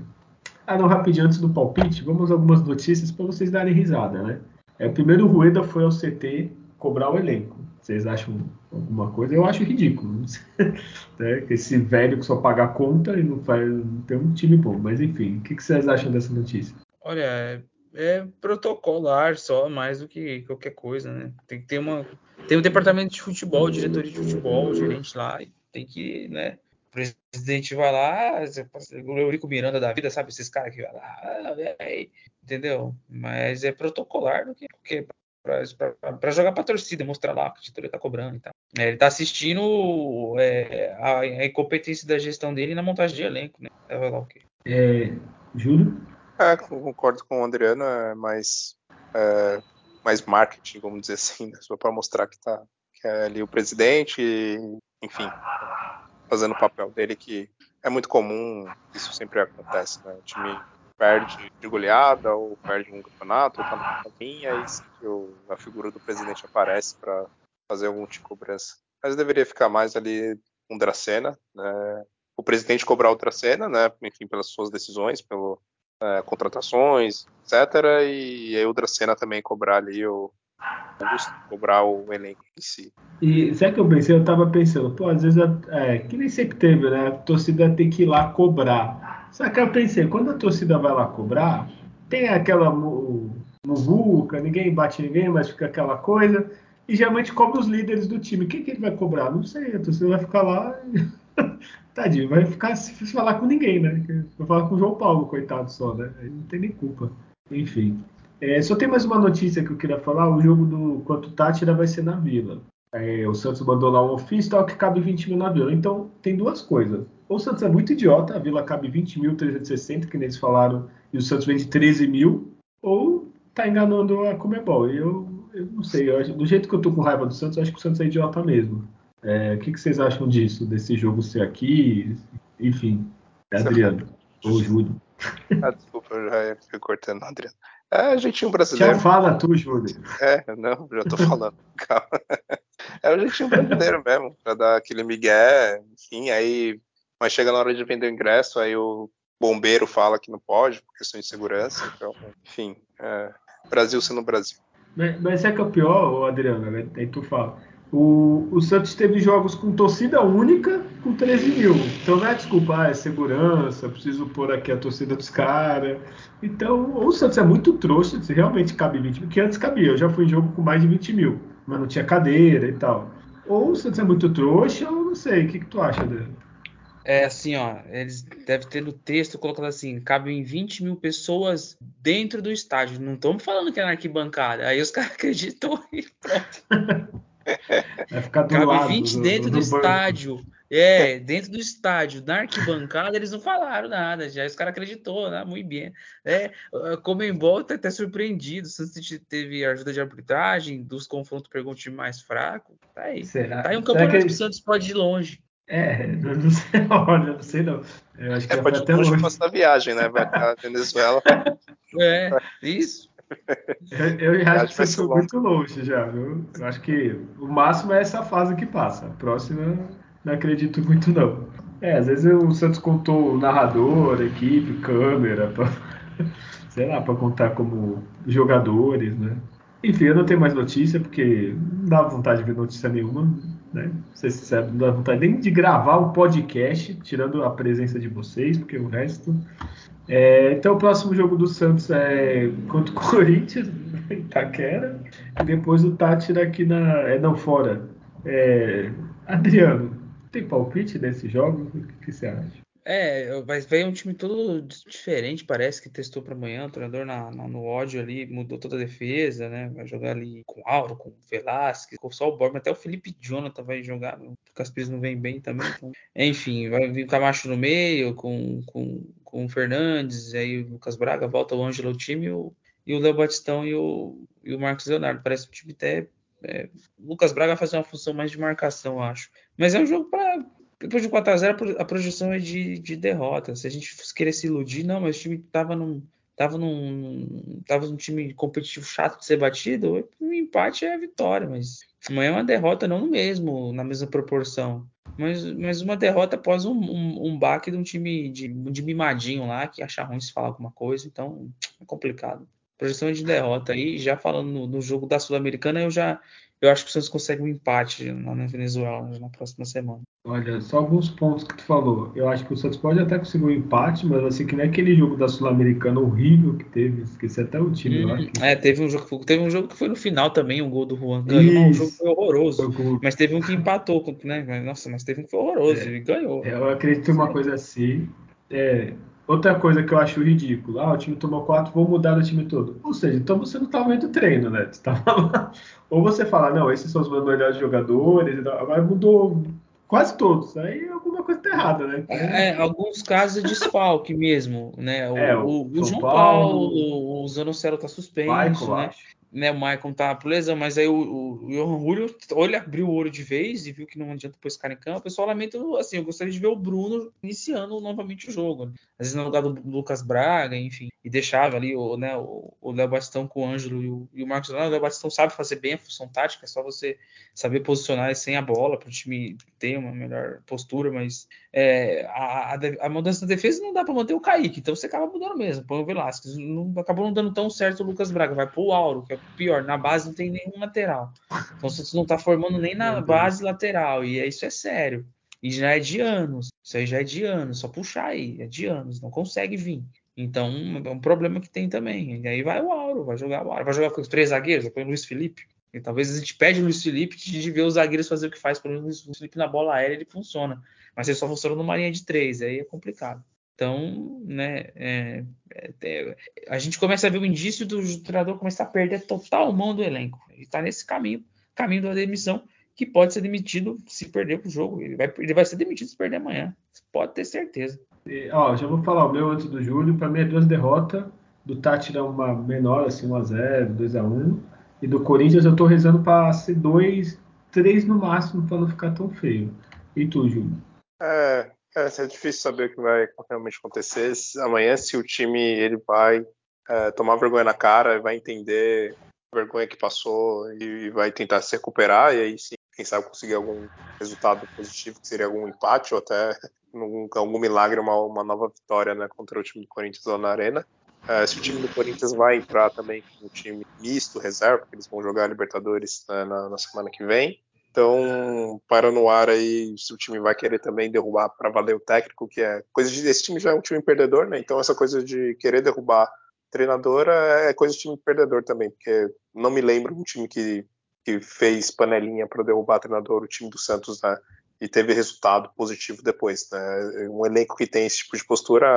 Ah, não, rapidinho, antes do palpite, vamos algumas notícias para vocês darem risada, né? É, primeiro o Rueda foi ao CT cobrar o elenco. Vocês acham alguma coisa? Eu acho ridículo. né? Esse velho que só paga a conta e não, faz, não tem um time bom. Mas enfim, o que, que vocês acham dessa notícia? Olha, é, é protocolar só, mais do que qualquer coisa, né? Tem que ter uma. Tem um departamento de futebol, diretoria de futebol, gerente lá, e tem que, né? O presidente vai lá, o Eurico Miranda da vida, sabe? Esses caras que vai lá, ah, entendeu? Mas é protocolar do que, que para jogar para torcida, mostrar lá que a diretoria tá cobrando e tal. É, ele tá assistindo é, a, a, incompetência da gestão dele na montagem de elenco, né? Vai lá o quê? É, Júlio? É, concordo com o Adriano, é mais, é, mais marketing, vamos dizer assim, né? só para mostrar que tá que é ali o presidente, enfim, fazendo o papel dele, que é muito comum, isso sempre acontece, né? O time perde de goleada, ou perde um campeonato, ou tá na caminha, e a figura do presidente aparece para fazer algum tipo de cobrança. Mas deveria ficar mais ali com Dracena, né? O presidente cobrar o Dracena, né? Enfim, pelas suas decisões, pelo é, contratações, etc. E aí o Dracena também cobrar ali o, cobrar o elenco em si. E sabe que eu pensei? Eu tava pensando, pô, às vezes, é, que nem sempre teve, né? A torcida tem que ir lá cobrar. Só que eu pensei, quando a torcida vai lá cobrar, tem aquela muvuca, ninguém bate ninguém, mas fica aquela coisa. E geralmente cobra os líderes do time. Quem que ele vai cobrar? Não sei, a torcida vai ficar lá. Tadinho, vai ficar se falar com ninguém, né? Vai falar com o João Paulo, coitado só, né? Ele não tem nem culpa. Enfim. É, só tem mais uma notícia que eu queria falar. O jogo do quanto Tátira vai ser na Vila. É, o Santos mandou lá um ofício tal que cabe 20 mil na Vila. Então, tem duas coisas. Ou o Santos é muito idiota, a Vila cabe 20.360, que eles falaram, e o Santos vende 13 mil, ou tá enganando a Comebol. Eu, eu não sei, eu, do jeito que eu tô com raiva do Santos, eu acho que o Santos é idiota mesmo. É, o que, que, vocês acham disso, desse jogo ser aqui? Enfim, é Adriano, ou Júlio. Ah, desculpa, eu já ia cortando, Adriano. É, a jeitinho brasileiro. Já fala tu, Júlio. É, não, já tô falando. Calma. É o jeitinho brasileiro mesmo, pra dar aquele migué, enfim, aí. Mas chega na hora de vender o ingresso, aí o bombeiro fala que não pode, por questão de segurança. Então, enfim, é, Brasil sendo Brasil. Mas, mas é que é o pior, Adriano, né? aí tu fala. O, o Santos teve jogos com torcida única com 13 mil. Então não é desculpa, ah, é segurança, preciso pôr aqui a torcida dos caras. Então, ou o Santos é muito trouxa, se realmente cabe 20 mil, que antes cabia. Eu já fui em jogo com mais de 20 mil, mas não tinha cadeira e tal. Ou o Santos é muito trouxa, ou não sei. O que, que tu acha dele? É assim, ó, eles devem ter no texto colocado assim, cabem 20 mil pessoas dentro do estádio. Não estamos falando que é na arquibancada. Aí os caras acreditam e pronto. Vai ficar do Cabe lado 20 do, dentro do, do estádio. É, dentro do estádio, na arquibancada, eles não falaram nada, já os caras acreditou, né? Muito bem. É, Comembol tá até surpreendido. O Santos teve ajuda de arbitragem, dos confrontos pegou um time mais fraco. Tá aí. Será? Tá aí um Será campeonato que... que o Santos pode ir longe. É, não sei, olha, não sei não. Eu acho que é, pode até longe longe. passar viagem, né? Vai pra Venezuela. É, isso. Eu, eu acho que você foi muito longe já, viu? Eu acho que o máximo é essa fase que passa. A próxima, não acredito muito, não. É, às vezes o Santos contou o narrador, equipe, câmera, pra, sei lá, para contar como jogadores, né? Enfim, eu não tenho mais notícia, porque não dá vontade de ver notícia nenhuma, né? Ser sincero, não dá vontade nem de gravar o podcast, tirando a presença de vocês, porque o resto é, então o próximo jogo do Santos é contra o Corinthians, em Itaquera, e depois o Tátira aqui na. É, não, fora. É, Adriano, tem palpite nesse jogo? O que, que você acha? É, vai ver um time todo diferente, parece que testou para amanhã. O treinador na, na, no ódio ali mudou toda a defesa, né? Vai jogar ali com Auro, com Velasquez, com só o Borba, até o Felipe Jonathan vai jogar. O Caspires não vem bem também. Então... Enfim, vai vir o Camacho no meio, com, com, com o Fernandes, aí o Lucas Braga, volta o Ângelo ao time e o, e o Léo Batistão e o, e o Marcos Leonardo. Parece um time até. É, Lucas Braga vai fazer uma função mais de marcação, acho. Mas é um jogo para depois de 4x0, a projeção é de, de derrota. Se a gente querer se iludir, não, mas o time tava num, tava num, tava num time competitivo chato de ser batido, o empate é a vitória, mas amanhã é uma derrota não no mesmo, na mesma proporção. Mas, mas uma derrota após um, um, um baque de um time de, de mimadinho lá, que acha ruim se falar alguma coisa, então é complicado. Projeção é de derrota aí, já falando no, no jogo da Sul-Americana, eu já eu acho que o Santos consegue um empate na Venezuela na próxima semana. Olha, só alguns pontos que tu falou. Eu acho que o Santos pode até conseguir um empate, mas assim, que nem aquele jogo da Sul-Americana horrível que teve. Esqueci até o time hum, lá. Que... É, teve um, jogo, teve um jogo que foi no final também, um gol do Juan. Ganhou, um jogo foi horroroso. Foi mas teve um que empatou, né? Nossa, mas teve um que foi horroroso é, e ganhou. Eu acredito em uma coisa assim. É, Outra coisa que eu acho ridículo, ah, o time tomou quatro, vou mudar o time todo. Ou seja, então você não estava tá vendo treino, né? Você tava Ou você fala, não, esses são os meus melhores jogadores, agora mudou quase todos. Aí alguma coisa está errada, né? É, alguns casos é desfalque mesmo, né? O, é, o, o João Paulo, Paulo, o Zanocelo está suspenso, Michael, né? Acho né, o Maicon tá por lesão, mas aí o, o, o Johan Julio, ele abriu o olho de vez e viu que não adianta pôr esse cara em campo. Eu só lamento, assim, eu gostaria de ver o Bruno iniciando novamente o jogo. Né? Às vezes no lugar do Lucas Braga, enfim, e deixava ali o, né, o Léo Bastão com o Ângelo e o, e o Marcos Leonardo. O Léo Bastão sabe fazer bem a função tática, é só você saber posicionar sem a bola para o time ter uma melhor postura, mas é, a, a, a, mudança da defesa não dá para manter o Kaique, então você acaba mudando mesmo. Põe o Velasquez, não, acabou não dando tão certo o Lucas Braga, vai pro Auro, que é pior, na base não tem nenhum lateral. Então você não está formando nem na base lateral, e isso é sério. E já é de anos. Isso aí já é de anos. Só puxar aí, é de anos. Não consegue vir. Então, é um problema que tem também. E aí vai o Auro, vai jogar o Auro. Vai jogar com os três zagueiros, põe o Luiz Felipe. E talvez a gente pede o Luiz Felipe de ver os zagueiros fazer o que faz. Por exemplo, o Luiz Felipe na bola aérea ele funciona. Mas ele só funciona numa linha de três. Aí é complicado. Então, né, é, é, a gente começa a ver o indício do treinador começar a perder total mão do elenco. Ele está nesse caminho, caminho da demissão, que pode ser demitido se perder o jogo. Ele vai, ele vai ser demitido se perder amanhã. Pode ter certeza. E, ó, já vou falar o meu antes do Júlio. Para mim é duas derrotas. Do Tátira uma menor, assim, 1x0, 2x1. E do Corinthians eu tô rezando para ser 2, 3 no máximo, para não ficar tão feio. E tu, Júlio? É, é, é difícil saber o que vai realmente acontecer. Amanhã, se o time ele vai é, tomar vergonha na cara, vai entender a vergonha que passou e vai tentar se recuperar, e aí sim, quem sabe conseguir algum resultado positivo, que seria algum empate ou até algum, algum milagre, uma, uma nova vitória né, contra o time do Corinthians lá na Arena. É, se o time do Corinthians vai entrar também com um time misto, reserva, porque eles vão jogar a Libertadores né, na, na semana que vem. Então, para no ar aí, se o time vai querer também derrubar para valer o técnico, que é coisa de. Esse time já é um time perdedor, né? Então, essa coisa de querer derrubar treinadora é coisa de time perdedor também, porque não me lembro um time que, que fez panelinha para derrubar treinador, o time do Santos, né? E teve resultado positivo depois, né? Um elenco que tem esse tipo de postura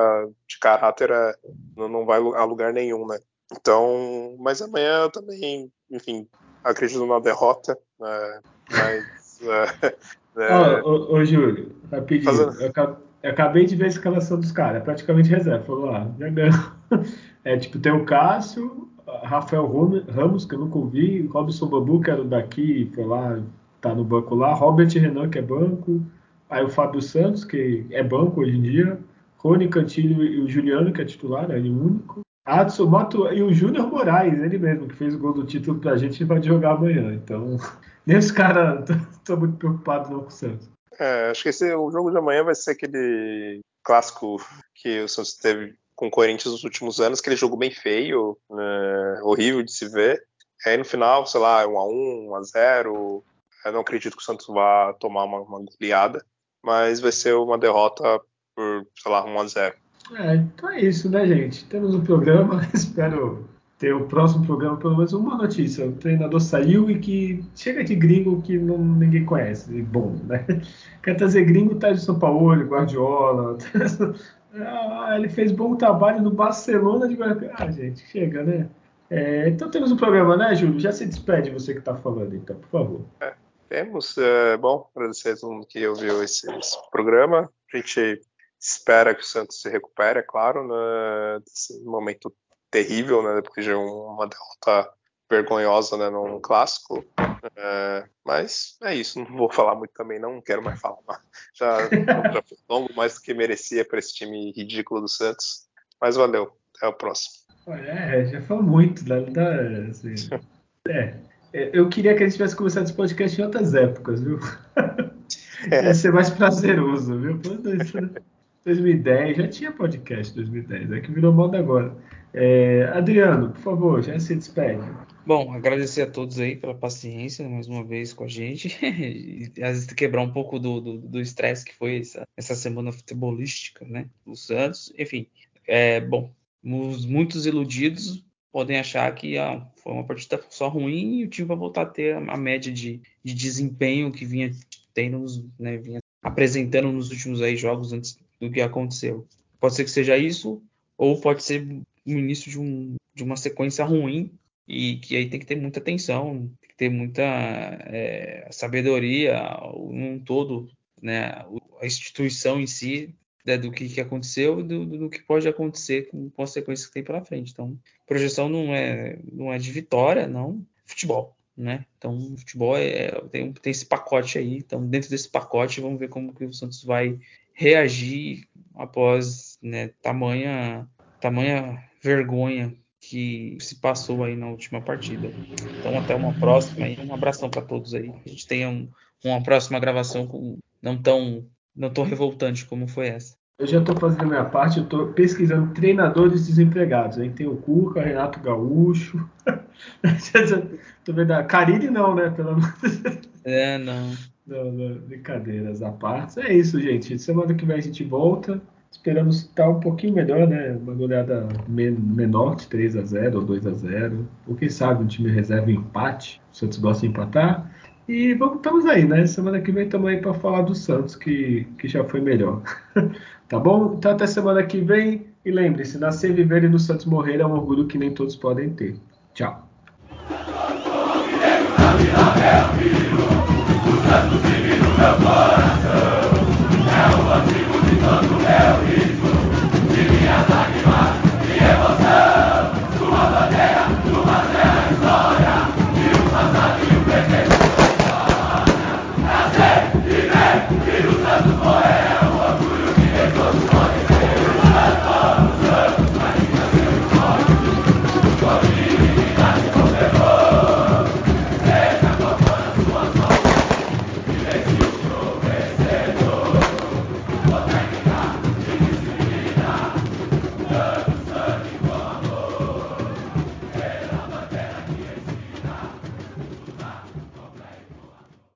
de caráter é, não, não vai a lugar nenhum, né? Então, mas amanhã eu também, enfim, acredito numa derrota, né? Mas. É, é... Ô, ô, Júlio, rapidinho. Fazendo... Eu acabei de ver a escalação dos caras, é praticamente reserva. Falou lá, ah, já ganhou. É tipo, tem o Cássio, Rafael Ramos, que eu nunca ouvi, Robson Bambu, que era daqui, foi lá, tá no banco lá, Robert Renan, que é banco, aí o Fábio Santos, que é banco hoje em dia, Rony Cantilho e o Juliano, que é titular, é o único. Adson Mato e o Júnior Moraes, ele mesmo, que fez o gol do título pra gente e vai jogar amanhã. Então, nem os caras estão muito preocupados não com o Santos. É, acho que esse, o jogo de amanhã vai ser aquele clássico que o Santos teve com o Corinthians nos últimos anos, aquele jogo bem feio, né, horrível de se ver. Aí no final, sei lá, 1x1, 1x0. Eu não acredito que o Santos vá tomar uma, uma goleada, mas vai ser uma derrota por, sei lá, 1x0. É, então é isso, né, gente? Temos um programa, espero ter o próximo programa pelo menos uma notícia. O treinador saiu e que chega de gringo que não, ninguém conhece. E bom, né? Quer trazer gringo, tá de São Paulo, Guardiola. ah, ele fez bom trabalho no Barcelona de Ah, gente, chega, né? É, então temos um programa, né, Júlio? Já se despede você que está falando, então, por favor. É, temos. É, bom, agradecer a todo mundo que ouviu esse, esse programa. A gente espera que o Santos se recupere, é claro, né, desse momento terrível, né? Depois de uma derrota vergonhosa né, num clássico. É, mas é isso, não vou falar muito também, não quero mais falar. Já, já foi longo mais do que merecia para esse time ridículo do Santos. Mas valeu, até o próximo. É, já falou muito. Da, da, assim, é, é, eu queria que a gente tivesse começado esse podcast em outras épocas, viu? É. Ia ser mais prazeroso, viu? 2010, já tinha podcast 2010, é que virou moda agora. É, Adriano, por favor, já se despede. Bom, agradecer a todos aí pela paciência mais uma vez com a gente. e, às vezes quebrar um pouco do estresse que foi essa, essa semana futebolística, né? Do Santos. Enfim, é, bom, os muitos iludidos podem achar que ah, foi uma partida só ruim e o time vai voltar a ter a, média de, de desempenho que vinha tendo, né, vinha apresentando nos últimos aí jogos antes do que aconteceu. Pode ser que seja isso, ou pode ser o início de, um, de uma sequência ruim e que aí tem que ter muita atenção, tem que ter muita é, sabedoria num todo, né, a instituição em si né, do que, que aconteceu e do, do, que pode acontecer com consequências que tem pela frente. Então, projeção não é, não é de vitória, não, futebol. Né? Então, futebol é, tem, tem esse pacote aí. Então, dentro desse pacote, vamos ver como que o Santos vai reagir após né, tamanha, tamanha vergonha que se passou aí na última partida. Então, até uma próxima e um abração para todos aí. A gente tenha um, uma próxima gravação com, não tão não tão revoltante como foi essa. Eu já estou fazendo a minha parte, eu estou pesquisando treinadores desempregados. Aí tem o Cuca, Renato Gaúcho. Tô vendo a Carilli não, né? Pelo É, não. Não, não. Brincadeiras à parte. É isso, gente. Semana que vem a gente volta. Esperamos estar um pouquinho melhor, né? Uma goleada menor de 3 a 0 ou 2 a 0 Ou quem sabe um time reserva um empate. O Santos gosta de empatar. E vamos, estamos aí, né? Semana que vem estamos aí para falar do Santos, que, que já foi melhor. tá bom? Então até semana que vem. E lembre-se, nascer, viver e no Santos morrer é um orgulho que nem todos podem ter. Tchau. Meu coração